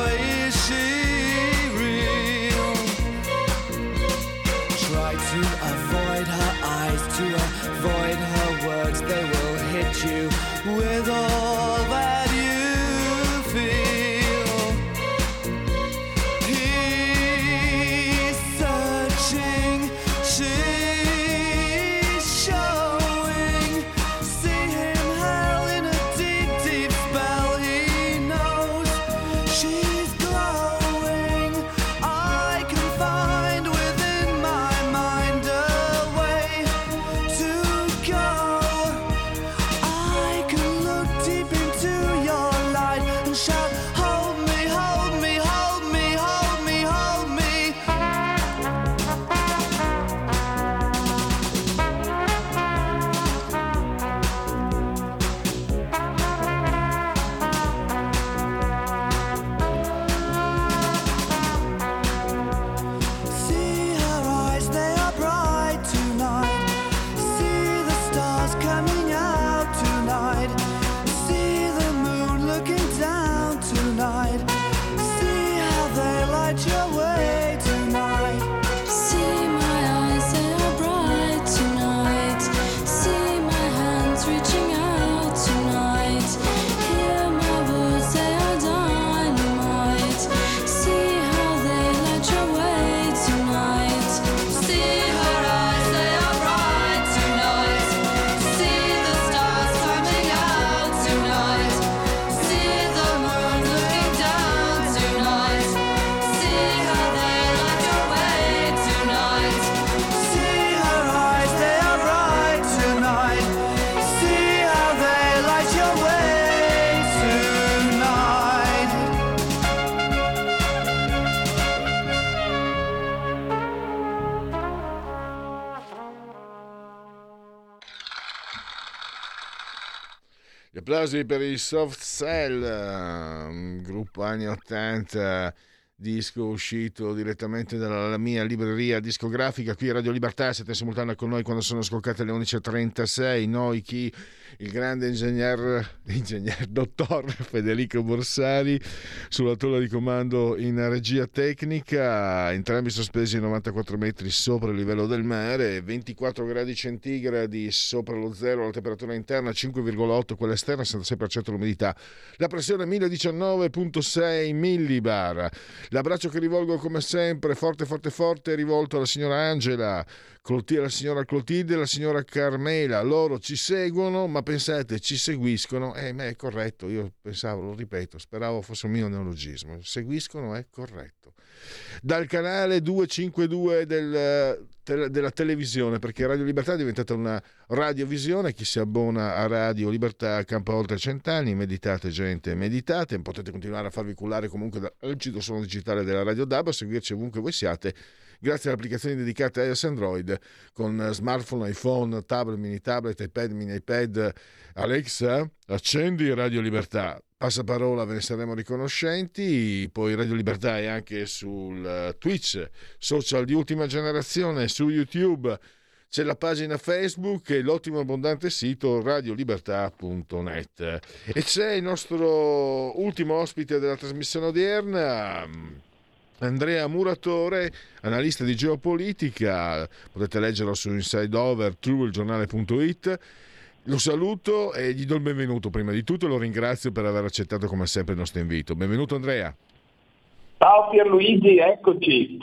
Gli applausi per i Soft Cell, un gruppo anni 80 disco uscito direttamente dalla mia libreria discografica qui a Radio Libertà, siete simultanea con noi quando sono scoccate le 11.36, noi chi? Il grande ingegner, ingegner dottor Federico Borsari sulla tolla di comando in regia tecnica, entrambi sospesi a 94 metri sopra il livello del mare, 24 gradi centigradi sopra lo zero la temperatura interna, 5,8 quella esterna, 66% l'umidità, la pressione 1019.6 millibar. L'abbraccio che rivolgo come sempre, forte, forte, forte, rivolto alla signora Angela, alla signora Clotilde e alla signora Carmela. Loro ci seguono, ma pensate, ci seguiscono. Eh, ma è corretto, io pensavo, lo ripeto, speravo fosse un mio neologismo. Seguiscono è corretto. Dal canale 252 del, della televisione, perché Radio Libertà è diventata una radiovisione. Chi si abbona a Radio Libertà campa oltre cent'anni. Meditate, gente, meditate. Potete continuare a farvi cullare comunque dal sito digitale della Radio DAB, a seguirci ovunque voi siate grazie alle applicazioni dedicate a iOS Android con smartphone, iPhone, tablet, mini tablet, iPad, mini iPad. Alexa, accendi Radio Libertà. Passaparola, ve ne saremo riconoscenti. Poi Radio Libertà è anche sul Twitch, social di ultima generazione, su YouTube. C'è la pagina Facebook e l'ottimo abbondante sito radiolibertà.net. E c'è il nostro ultimo ospite della trasmissione odierna. Andrea Muratore, analista di geopolitica, potete leggerlo su Inside Over, trueilgiornale.it. Lo saluto e gli do il benvenuto prima di tutto e lo ringrazio per aver accettato come sempre il nostro invito. Benvenuto Andrea. Ciao Pierluigi, eccoci.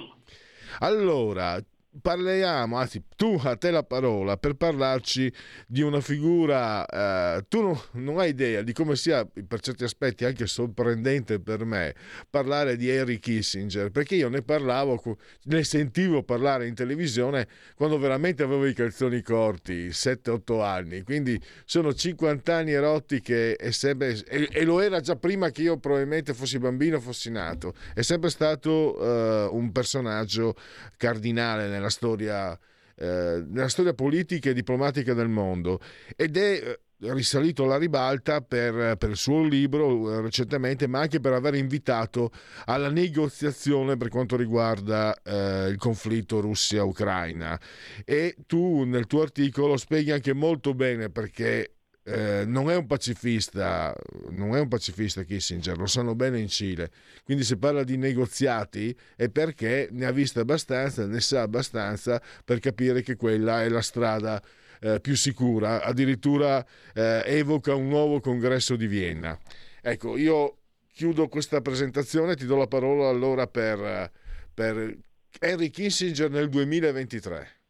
Allora, parliamo, anzi tu a te la parola per parlarci di una figura, eh, tu non, non, hai idea di come sia per certi aspetti anche sorprendente per me parlare di Henry Kissinger, perché io ne parlavo, ne sentivo parlare in televisione quando veramente avevo i calzoni corti, 7-8 anni, quindi sono 50 anni erotti che è sempre, e, e, lo era già prima che io probabilmente fossi bambino, fossi nato, è sempre stato eh, un personaggio cardinale nella storia eh, nella storia politica e diplomatica del mondo ed è eh, risalito alla ribalta per, per, il suo libro eh, recentemente, ma anche per aver invitato alla negoziazione per quanto riguarda eh, il conflitto Russia-Ucraina. E tu nel tuo articolo spieghi anche molto bene perché eh, non è un pacifista, non è un pacifista Kissinger, lo sanno bene in Cile. Quindi se parla di negoziati è perché ne ha vista abbastanza, ne sa abbastanza per capire che quella è la strada eh, più sicura. Addirittura eh, evoca un nuovo congresso di Vienna. Ecco, io chiudo questa presentazione, ti do la parola allora per, per Henry Kissinger nel 2023.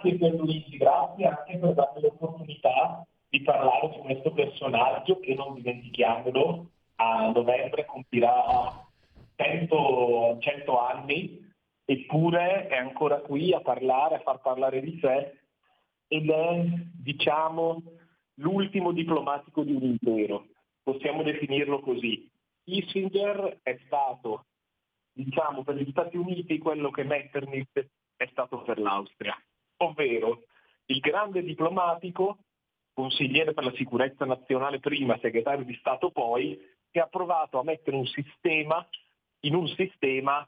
Grazie per Luigi, grazie anche per darmi l'opportunità di parlare di questo personaggio che non dimentichiamolo, a novembre compirà 100, 100 anni, eppure è ancora qui a parlare, a far parlare di sé ed è, diciamo, l'ultimo diplomatico di un impero, possiamo definirlo così. Kissinger è stato, diciamo, per gli Stati Uniti quello che Metternich è stato per l'Austria ovvero il grande diplomatico, consigliere per la sicurezza nazionale prima, segretario di Stato poi, che ha provato a mettere un sistema, in un sistema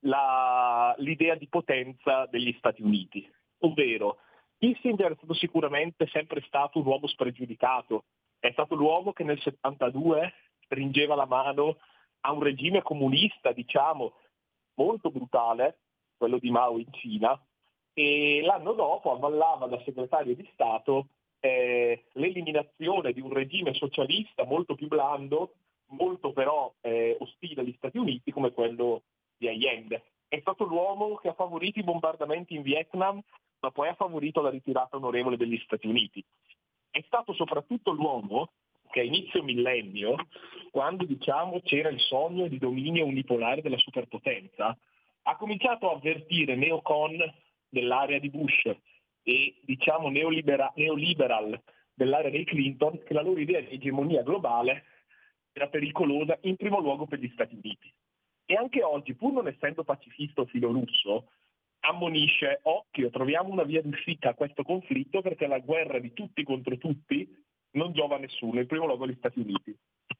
la, l'idea di potenza degli Stati Uniti. Ovvero, Kissinger è stato sicuramente sempre stato un uomo spregiudicato, è stato l'uomo che nel 72 stringeva la mano a un regime comunista, diciamo, molto brutale, quello di Mao in Cina, e l'anno dopo avvallava da segretario di Stato eh, l'eliminazione di un regime socialista molto più blando, molto però eh, ostile agli Stati Uniti come quello di Allende. È stato l'uomo che ha favorito i bombardamenti in Vietnam, ma poi ha favorito la ritirata onorevole degli Stati Uniti. È stato soprattutto l'uomo che a inizio millennio, quando diciamo c'era il sogno di dominio unipolare della superpotenza, ha cominciato a avvertire neocon dell'area di Bush e diciamo neolibera- neoliberal dell'area dei Clinton che la loro idea di egemonia globale era pericolosa in primo luogo per gli Stati Uniti. E anche oggi, pur non essendo pacifista o filorusso, ammonisce, occhio, troviamo una via d'uscita a questo conflitto perché la guerra di tutti contro tutti non giova a nessuno, in primo luogo agli Stati Uniti.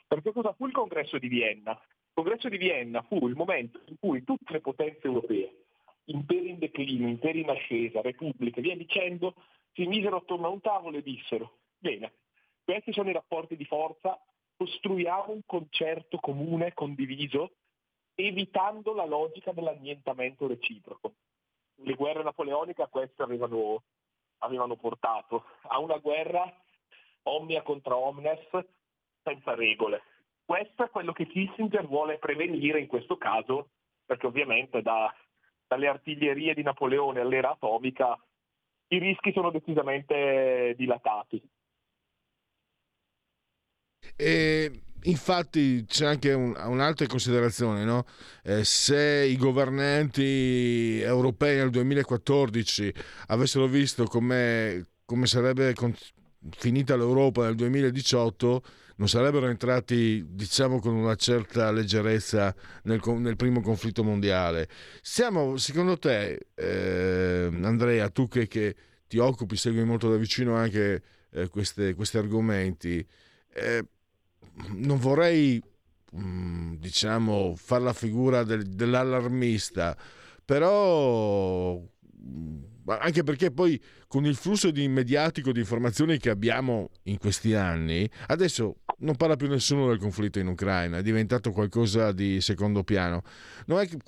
Perché cosa fu il congresso di Vienna? Il congresso di Vienna fu il momento in cui tutte le potenze europee, imperi in declino, imperi in ascesa, repubbliche, via dicendo, si misero attorno a un tavolo e dissero, bene, questi sono i rapporti di forza, costruiamo un concerto comune, condiviso, evitando la logica dell'annientamento reciproco. Le guerre napoleoniche a questo avevano, avevano portato, a una guerra omnia contra omnes senza regole. Questo è quello che Kissinger vuole prevenire in questo caso, perché ovviamente da, dalle artiglierie di Napoleone all'era atomica i rischi sono decisamente dilatati. E infatti c'è anche un, un'altra considerazione, no? eh, se i governanti europei nel 2014 avessero visto come, sarebbe con, finita l'Europa nel 2018, non sarebbero entrati, diciamo, con una certa leggerezza nel, nel primo conflitto mondiale. Siamo, secondo te, eh, Andrea, tu che, che, ti occupi, segui molto da vicino anche eh, queste, questi argomenti, eh, non vorrei mm, diciamo fare la figura del, dell'allarmista però mm, anche perché poi con il flusso di mediatico di informazioni che abbiamo in questi anni adesso non parla più nessuno del conflitto in Ucraina è diventato qualcosa di secondo piano. Non è che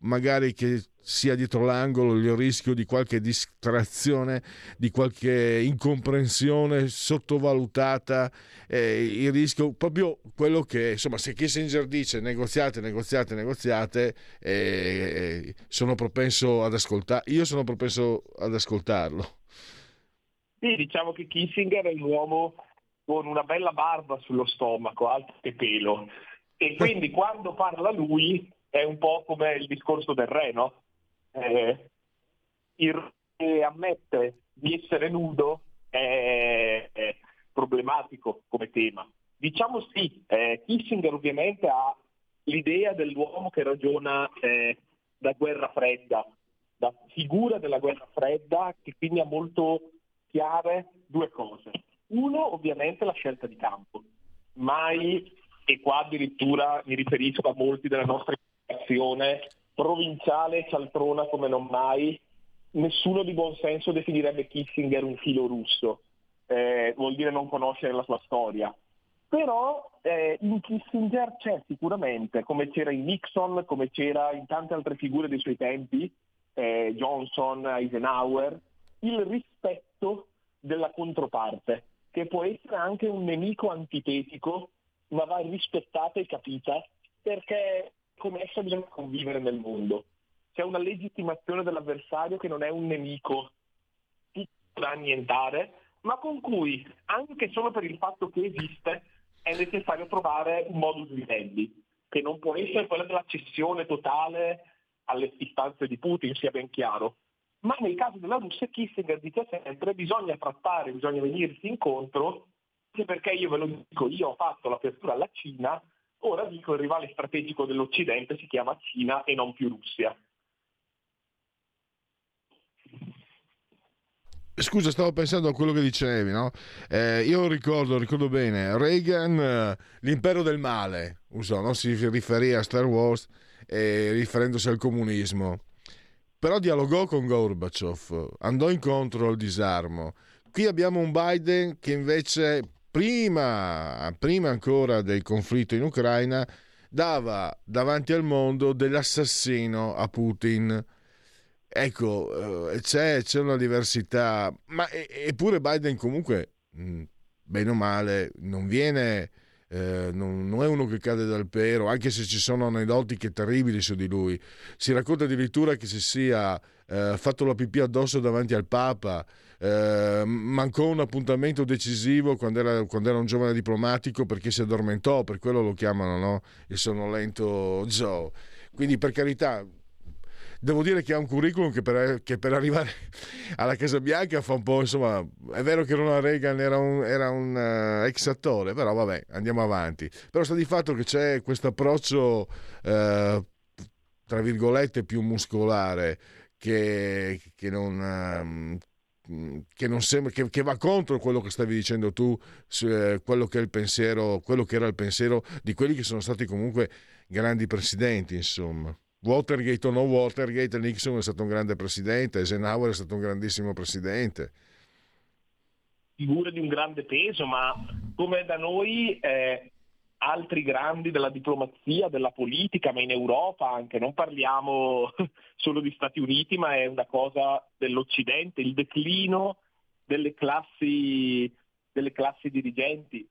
magari che sia dietro l'angolo il rischio di qualche distrazione, di qualche incomprensione sottovalutata, eh, il rischio proprio quello che insomma se Kissinger dice negoziate, negoziate, negoziate, eh, sono propenso ad ascoltare, io sono propenso ad ascoltarlo. Sì, diciamo che Kissinger è un uomo con una bella barba sullo stomaco, alto che pelo, e quindi quando parla lui è un po' come il discorso del re, no? Eh, il re ammette di essere nudo è, è problematico come tema. Diciamo sì, eh, Kissinger ovviamente ha l'idea dell'uomo che ragiona eh, da guerra fredda, da figura della guerra fredda che quindi ha molto chiare due cose. Uno, ovviamente, la scelta di campo. Mai, e qua addirittura mi riferisco a molti della nostra azione provinciale cialtrona come non mai, nessuno di buon senso definirebbe Kissinger un filo russo, eh, vuol dire non conoscere la sua storia. Però eh, in Kissinger c'è sicuramente, come c'era in Nixon, come c'era in tante altre figure dei suoi tempi, eh, Johnson, Eisenhower, il rispetto della controparte, che può essere anche un nemico antitetico, ma va rispettata e capita, perché come essa bisogna convivere nel mondo. C'è una legittimazione dell'avversario che non è un nemico da annientare, ma con cui, anche solo per il fatto che esiste, è necessario trovare un modus vivendi, che non può essere quello della cessione totale alle istanze di Putin, sia ben chiaro. Ma nel caso della Russia Kissinger dice sempre bisogna trattare, bisogna venirsi incontro, anche perché io ve lo dico, io ho fatto l'apertura alla Cina, Ora dico il rivale strategico dell'Occidente si chiama Cina e non più Russia. Scusa, stavo pensando a quello che dicevi, no? Eh, io ricordo, ricordo bene, Reagan, eh, l'impero del male, usò, no? si riferì a Star Wars eh, riferendosi al comunismo. Però dialogò con Gorbaciov, andò incontro al disarmo. Qui abbiamo un Biden che invece prima, prima ancora del conflitto in Ucraina, dava davanti al mondo dell'assassino a Putin. Ecco, eh, c'è, c'è una diversità, ma eppure Biden comunque, bene o male, non viene... Eh, non, non, è uno che cade dal pero, anche se ci sono aneddoti che terribili su di lui. Si racconta addirittura che si sia eh, fatto la pipì addosso davanti al Papa, eh, mancò un appuntamento decisivo quando era, quando era, un giovane diplomatico perché si addormentò, per quello lo chiamano no? il sonnolento Joe. Quindi per carità, devo dire che ha un curriculum che per, che per, arrivare alla Casa Bianca fa un po', insomma, è vero che Ronald Reagan era un, era un uh, ex attore, però vabbè, andiamo avanti. Però sta di fatto che c'è questo approccio, uh, tra virgolette, più muscolare che, che non... Uh, che, sembra, che, che, va contro quello che stavi dicendo tu, eh, quello che, pensiero, quello che era il pensiero di quelli che sono stati comunque grandi presidenti, insomma. Watergate o no Watergate, Nixon è stato un grande presidente, Eisenhower è stato un grandissimo presidente. Figure di un grande peso, ma come da noi eh, altri grandi della diplomazia, della politica, ma in Europa anche, non parliamo solo di Stati Uniti, ma è una cosa dell'Occidente, il declino delle classi, delle classi dirigenti.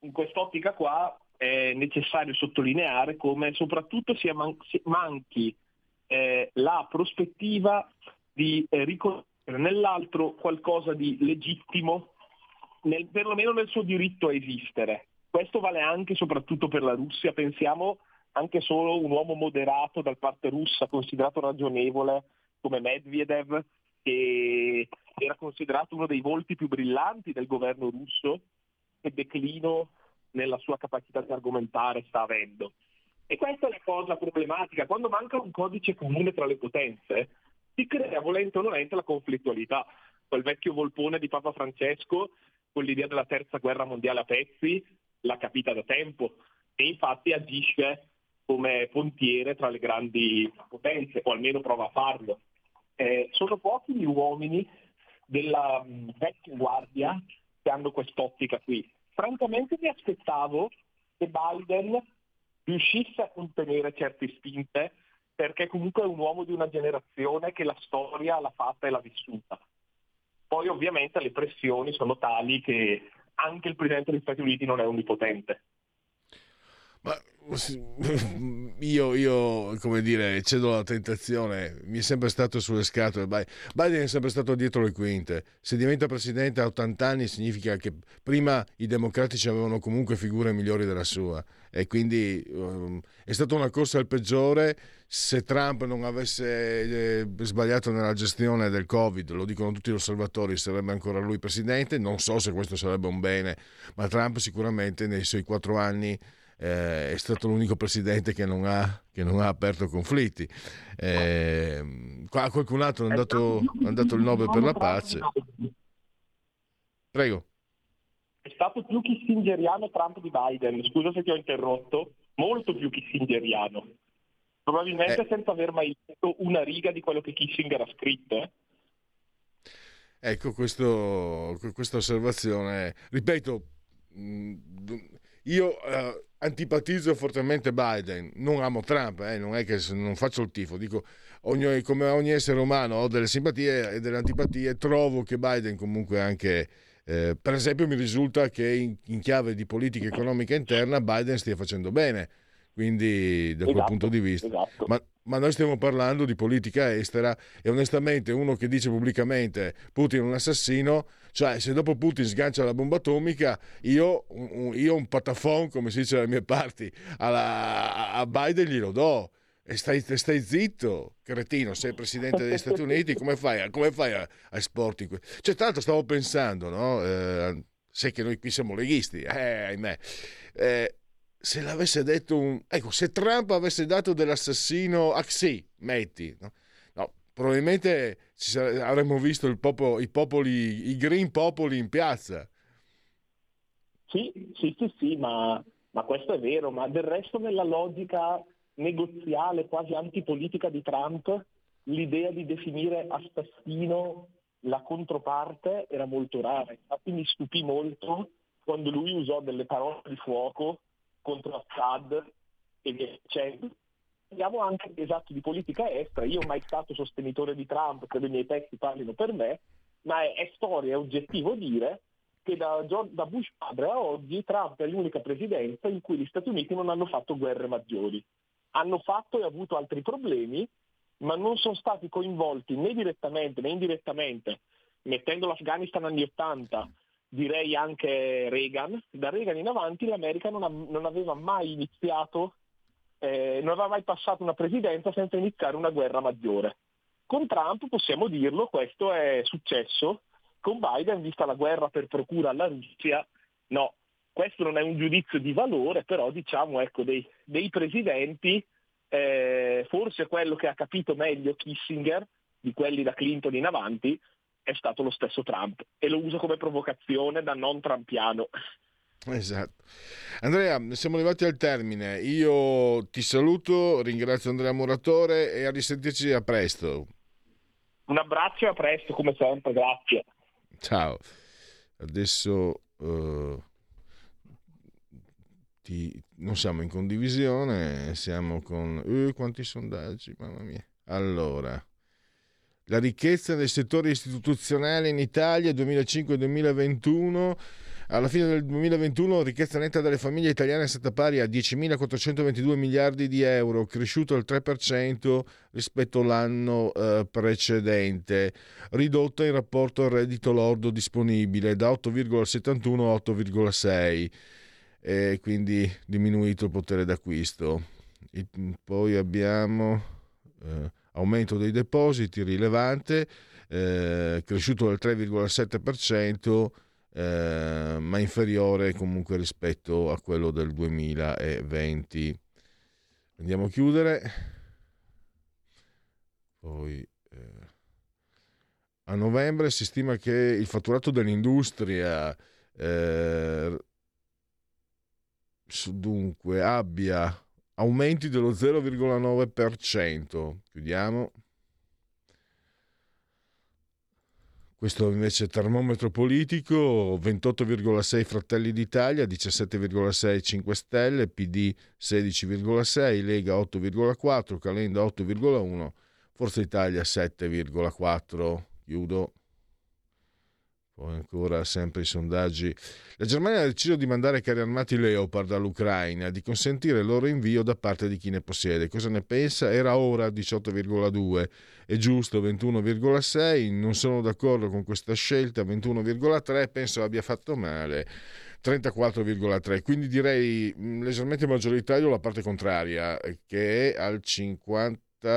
In quest'ottica qua è necessario sottolineare come soprattutto sia man- manchi eh, la prospettiva di eh, riconoscere nell'altro qualcosa di legittimo, nel, perlomeno nel suo diritto a esistere. Questo vale anche e soprattutto per la Russia. Pensiamo anche solo un uomo moderato dal parte russa, considerato ragionevole come Medvedev, che era considerato uno dei volti più brillanti del governo russo, che declino nella sua capacità di argomentare sta avendo. E questa è la cosa problematica, quando manca un codice comune tra le potenze, si crea volente o nolente la conflittualità. Quel vecchio volpone di Papa Francesco, con l'idea della terza guerra mondiale a pezzi, l'ha capita da tempo e infatti agisce come pontiere tra le grandi potenze, o almeno prova a farlo. Eh, sono pochi gli uomini della mh, vecchia guardia che hanno quest'ottica qui. Francamente mi aspettavo che Biden riuscisse a contenere certe spinte perché comunque è un uomo di una generazione che la storia l'ha fatta e l'ha vissuta. Poi ovviamente le pressioni sono tali che anche il Presidente degli Stati Uniti non è onnipotente. Ma io, io, come dire, cedo alla tentazione, mi è sempre stato sulle scatole. Biden è sempre stato dietro le quinte. Se diventa presidente a 80 anni significa che prima i democratici avevano comunque figure migliori della sua e quindi um, è stata una corsa al peggiore. Se Trump non avesse eh, sbagliato nella gestione del Covid, lo dicono tutti gli osservatori, sarebbe ancora lui presidente. Non so se questo sarebbe un bene, ma Trump sicuramente nei suoi quattro anni eh, è stato l'unico presidente che non ha, che non ha aperto conflitti. Eh, qua qualcun altro è andato, è andato il Nobel per la pace. Prego. È stato più kissingeriano Trump di Biden, scusa se ti ho interrotto, molto più kissingeriano. Probabilmente eh. senza aver mai letto una riga di quello che Kissinger ha scritto. Eh. Ecco, questo, questa osservazione, ripeto, io eh, antipatizzo fortemente Biden, non amo Trump, eh, non è che non faccio il tifo, dico ogni, come ogni essere umano ho delle simpatie e delle antipatie, trovo che Biden comunque anche, eh, per esempio mi risulta che in, in, chiave di politica economica interna Biden stia facendo bene, quindi da quel esatto, punto di vista. Esatto. Ma, ma noi stiamo parlando di politica estera e onestamente uno che dice pubblicamente Putin è un assassino, cioè se dopo Putin sgancia la bomba atomica, io, io un patafon, come si dice dalle mie parti, alla, a Biden glielo do. E stai, stai, zitto, cretino, sei presidente degli Stati Uniti, come fai, come fai a, a esporti? Cioè, tra l'altro stavo pensando, no? Eh, sai che noi qui siamo leghisti, eh, ahimè. Eh, se l'avesse detto un... Ecco, se Trump avesse dato dell'assassino a Xi, metti, no? Probabilmente sare... avremmo visto popolo, i popoli, i green popoli in piazza. Sì, sì, sì, sì, ma, ma questo è vero, ma del resto nella logica negoziale, quasi antipolitica di Trump, l'idea di definire assassino la controparte era molto rara. Infatti mi stupì molto quando lui usò delle parole di fuoco contro Assad e via dicendo. Parliamo anche esatto di politica estera. Io mai stato sostenitore di Trump, credo i miei testi parlino per me, ma è, è storia, è oggettivo dire che da, da, Bush padre a oggi Trump è l'unica presidenza in cui gli Stati Uniti non hanno fatto guerre maggiori. Hanno fatto e avuto altri problemi, ma non sono stati coinvolti né direttamente né indirettamente, mettendo l'Afghanistan anni 80 direi anche Reagan, da Reagan in avanti l'America non, ha, non aveva mai iniziato, eh, non aveva mai passato una presidenza senza iniziare una guerra maggiore. Con Trump possiamo dirlo, questo è successo, con Biden, vista la guerra per procura alla Russia, no, questo non è un giudizio di valore, però diciamo ecco, dei, dei presidenti, eh, forse quello che ha capito meglio Kissinger, di quelli da Clinton in avanti, è stato lo stesso Trump e lo uso come provocazione da non trampiano. Esatto. Andrea, siamo arrivati al termine. Io ti saluto, ringrazio Andrea Muratore e a risentirci a presto. Un abbraccio e a presto, come sempre, grazie. Ciao. Adesso uh, ti... non siamo in condivisione, siamo con... Uh, quanti sondaggi, mamma mia. Allora, la ricchezza nel settore istituzionale in Italia 2005-2021 alla fine del 2021 la ricchezza netta delle famiglie italiane è stata pari a 10.422 miliardi di euro, cresciuto al 3% rispetto all'anno eh, precedente, ridotta in rapporto al reddito lordo disponibile da 8,71 a 8,6 e quindi diminuito il potere d'acquisto. Poi abbiamo eh, aumento dei depositi rilevante, eh, cresciuto del 3,7% eh, ma inferiore comunque rispetto a quello del 2020. Andiamo a chiudere. Poi eh, a novembre si stima che il fatturato dell'industria eh, dunque abbia aumenti dello 0,9%. Chiudiamo. Questo invece è termometro politico, 28,6 Fratelli d'Italia, 17,6 5 Stelle, PD 16,6, Lega 8,4, Calenda 8,1, Forza Italia 7,4. Chiudo. Poi ancora sempre i sondaggi. La Germania ha deciso di mandare carri armati Leopard all'Ucraina, di consentire il loro invio da parte di chi ne possiede. Cosa ne pensa? Era ora 18,2, è giusto 21,6, non sono d'accordo con questa scelta 21,3, penso abbia fatto male. 34,3, quindi direi mm, leggermente maggioritario la parte contraria che è al 56%,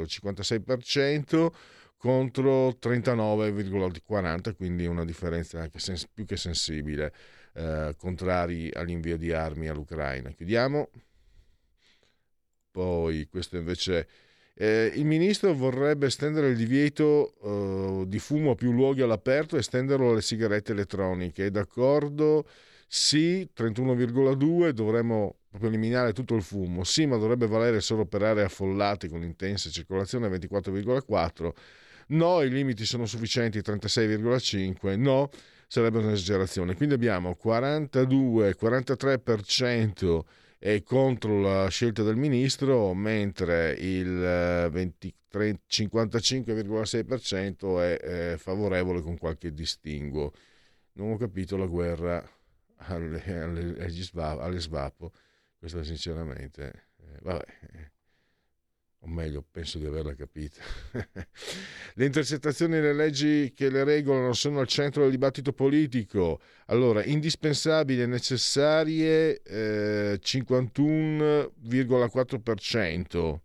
il 56% contro 39,40, quindi una differenza anche sens- più che sensibile, eh, contrari all'invio di armi all'Ucraina. Chiudiamo. Poi questo invece... Eh, il ministro vorrebbe estendere il divieto eh, di fumo a più luoghi all'aperto e estenderlo alle sigarette elettroniche. È d'accordo? Sì, 31,2 dovremmo proprio eliminare tutto il fumo. Sì, ma dovrebbe valere solo per aree affollate con intensa circolazione 24,4 no, i limiti sono sufficienti 36,5, no, sarebbe un'esagerazione. Quindi abbiamo 42-43% è contro la scelta del ministro, mentre il 20, 55,6% è, è favorevole con qualche distinguo. Non ho capito la guerra alle, alle, alle svapo, questo sinceramente. Eh, vabbè o meglio, penso di averla capita. le intercettazioni e le leggi che le regolano sono al centro del dibattito politico. Allora, indispensabili e necessarie eh, 51,4%.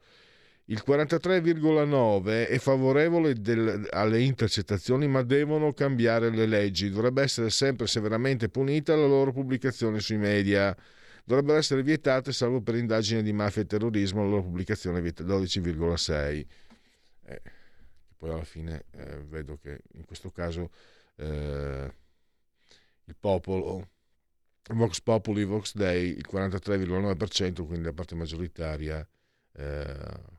Il 43,9% è favorevole del, alle intercettazioni, ma devono cambiare le leggi. Dovrebbe essere sempre severamente punita la loro pubblicazione sui media dovrebbero essere vietate salvo per indagini di mafia e terrorismo, la loro pubblicazione è 12,6. Eh, poi alla fine eh, vedo che in questo caso eh, il popolo, Vox Populi, Vox Dei, il 43,9%, quindi la parte maggioritaria, eh,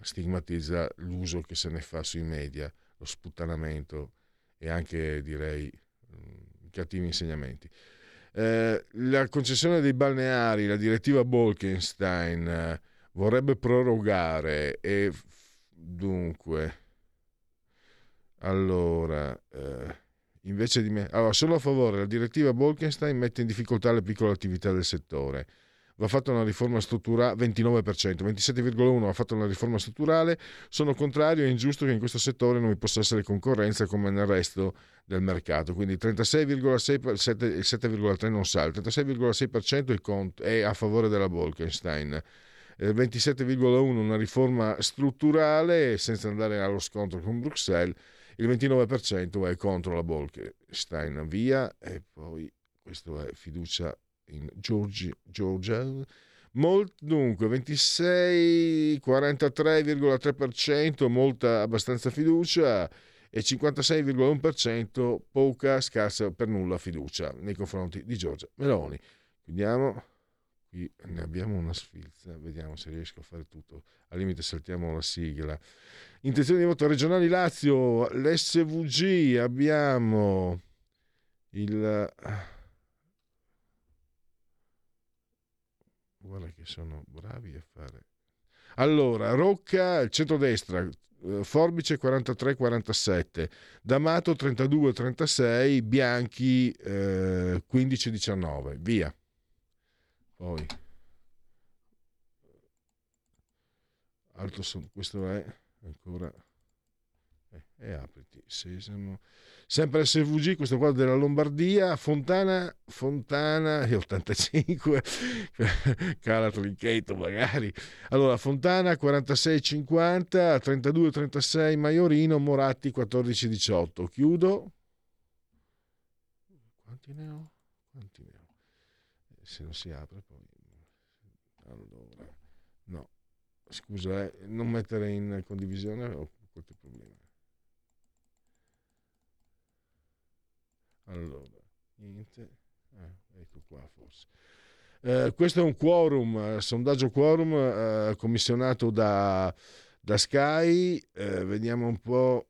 stigmatizza l'uso che se ne fa sui media, lo sputtanamento e anche direi mm, cattivi insegnamenti. Eh, la concessione dei balneari, la direttiva Bolkenstein eh, vorrebbe prorogare e dunque, allora, eh, invece di me, allora, sono a favore, la direttiva Bolkenstein mette in difficoltà le piccole attività del settore va fatta una riforma strutturale, 29%, 27,1% va fatta una riforma strutturale, sono contrario, è ingiusto che in questo settore non vi possa essere concorrenza come nel resto del mercato, quindi 36,6%, il 7,3% non sa, il 36,6% è a favore della Bolkenstein. Il 27,1 una riforma strutturale senza andare allo scontro con Bruxelles, il 29% è contro la Bolkenstein, via e poi questo è fiducia in Georgia, Molt, dunque, 26, 43,3%, molta, abbastanza fiducia e 56,1% poca, scarsa per nulla fiducia nei confronti di Giorgia Meloni. Vediamo, qui ne abbiamo una sfilza, vediamo se riesco a fare tutto. Al limite saltiamo la sigla. Intenzioni di voto regionali Lazio, l'SVG, abbiamo il... Guarda che sono bravi a fare. Allora, Rocca, centrodestra, eh, Forbice 43-47, D'Amato 32-36, Bianchi eh, 15-19, via. Poi, alto questo è ancora, e apriti, Sesamo. Sempre SVG, questo qua della Lombardia, Fontana, Fontana, e 85, cala Trinchetto magari. Allora, Fontana 46-50, 32-36 Maiorino, Moratti 14-18. Chiudo. Quanti ne ho? Quanti ne ho? Se non si apre poi... Allora, no. Scusa, eh, non mettere in condivisione ho qualche problema. Allora, niente. Eh, ecco qua forse. Eh, questo è un quorum, eh, sondaggio quorum eh, commissionato da, da Sky. Eh, vediamo un po'.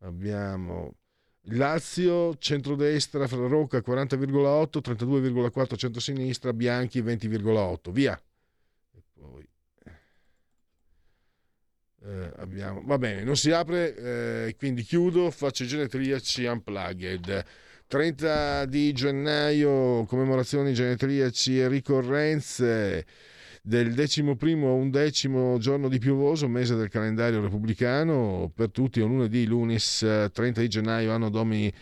Abbiamo Lazio, centrodestra, Rocca 40,8, 32,4 centrosinistra, Bianchi 20,8. Via. E poi eh, abbiamo, va bene, non si apre, eh, quindi chiudo, faccio i genetriaci unplugged. 30 di gennaio, commemorazioni genetriaci e ricorrenze. Del decimo primo o undecimo giorno di piovoso, mese del calendario repubblicano, per tutti è un lunedì, lunis 30 di gennaio, anno domini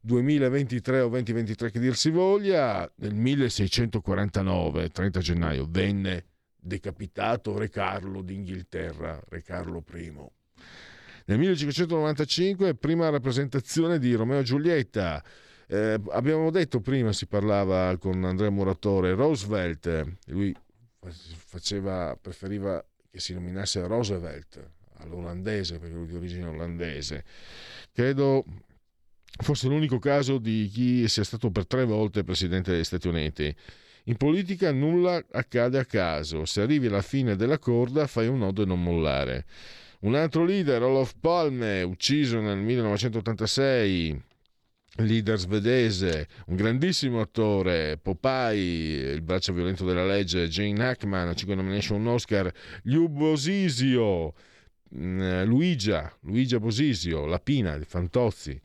2023 o 2023 che dir si voglia, nel 1649, 30 gennaio, venne decapitato Re Carlo d'Inghilterra, Re Carlo I. Nel 1595, prima rappresentazione di Romeo e Giulietta. Eh, abbiamo detto prima, si parlava con Andrea Muratore, Roosevelt, lui faceva, preferiva che si nominasse Roosevelt all'olandese, perché lui di origine olandese. Credo fosse l'unico caso di chi sia stato per tre volte presidente degli Stati Uniti. In politica nulla accade a caso, se arrivi alla fine della corda fai un nodo e non mollare. Un altro leader, Olof Palme, ucciso nel 1986, leader svedese, un grandissimo attore, Popeye, il braccio violento della legge, Jane Hackman, 5 nomination un Oscar, Liu Bosisio, mm, Luigia, Luigia Bosisio, La Pina di Fantozzi,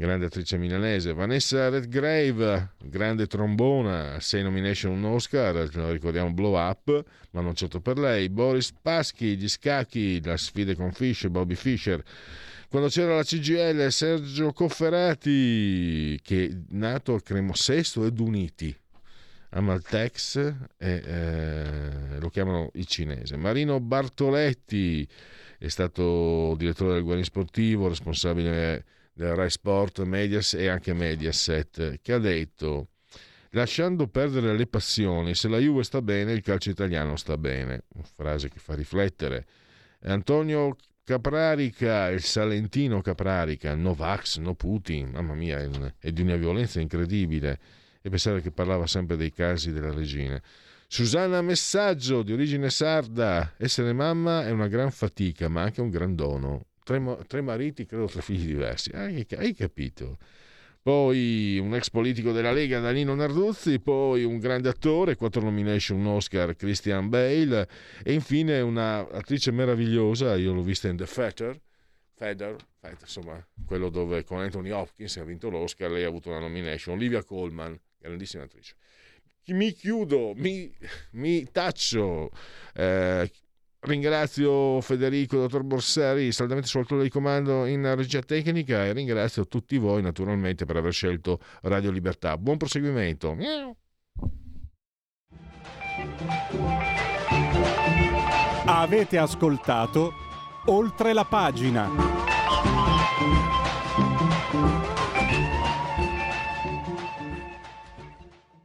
grande attrice milanese, Vanessa Redgrave, grande trombona, 6 nomination un Oscar, ricordiamo Blow Up, ma non certo per lei, Boris Paschi, gli scacchi, la sfida con Fischer, Bobby Fischer, quando c'era la CGL, Sergio Cofferati, che è nato a Cremosesto ed Uniti, Amaltex, e, eh, lo chiamano il cinese, Marino Bartoletti, è stato direttore del Guarin Sportivo, responsabile del Rai Sport, Medias e anche Mediaset, che ha detto lasciando perdere le passioni, se la Juve sta bene, il calcio italiano sta bene. Una frase che fa riflettere. Antonio Caprarica, il Salentino Caprarica, no Vax, no Putin, mamma mia, è di una violenza incredibile. E pensare che parlava sempre dei casi della regina. Susanna Messaggio, di origine sarda, essere mamma è una gran fatica, ma anche un gran dono tre, tre mariti, credo tre figli diversi. Hai, hai capito? poi un ex politico della Lega Danilo Narduzzi, poi un grande attore, quattro nomination, un Oscar, Christian Bale e infine un'attrice meravigliosa, io l'ho vista in The Feather, Feather, Feather, insomma, quello dove con Anthony Hopkins ha vinto l'Oscar, lei ha avuto una nomination, Olivia Colman, grandissima attrice. Mi chiudo, mi, mi taccio, eh, Ringrazio Federico, dottor Borsari, saldamente sul di comando in regia tecnica e ringrazio tutti voi naturalmente per aver scelto Radio Libertà. Buon proseguimento. Avete ascoltato oltre la pagina.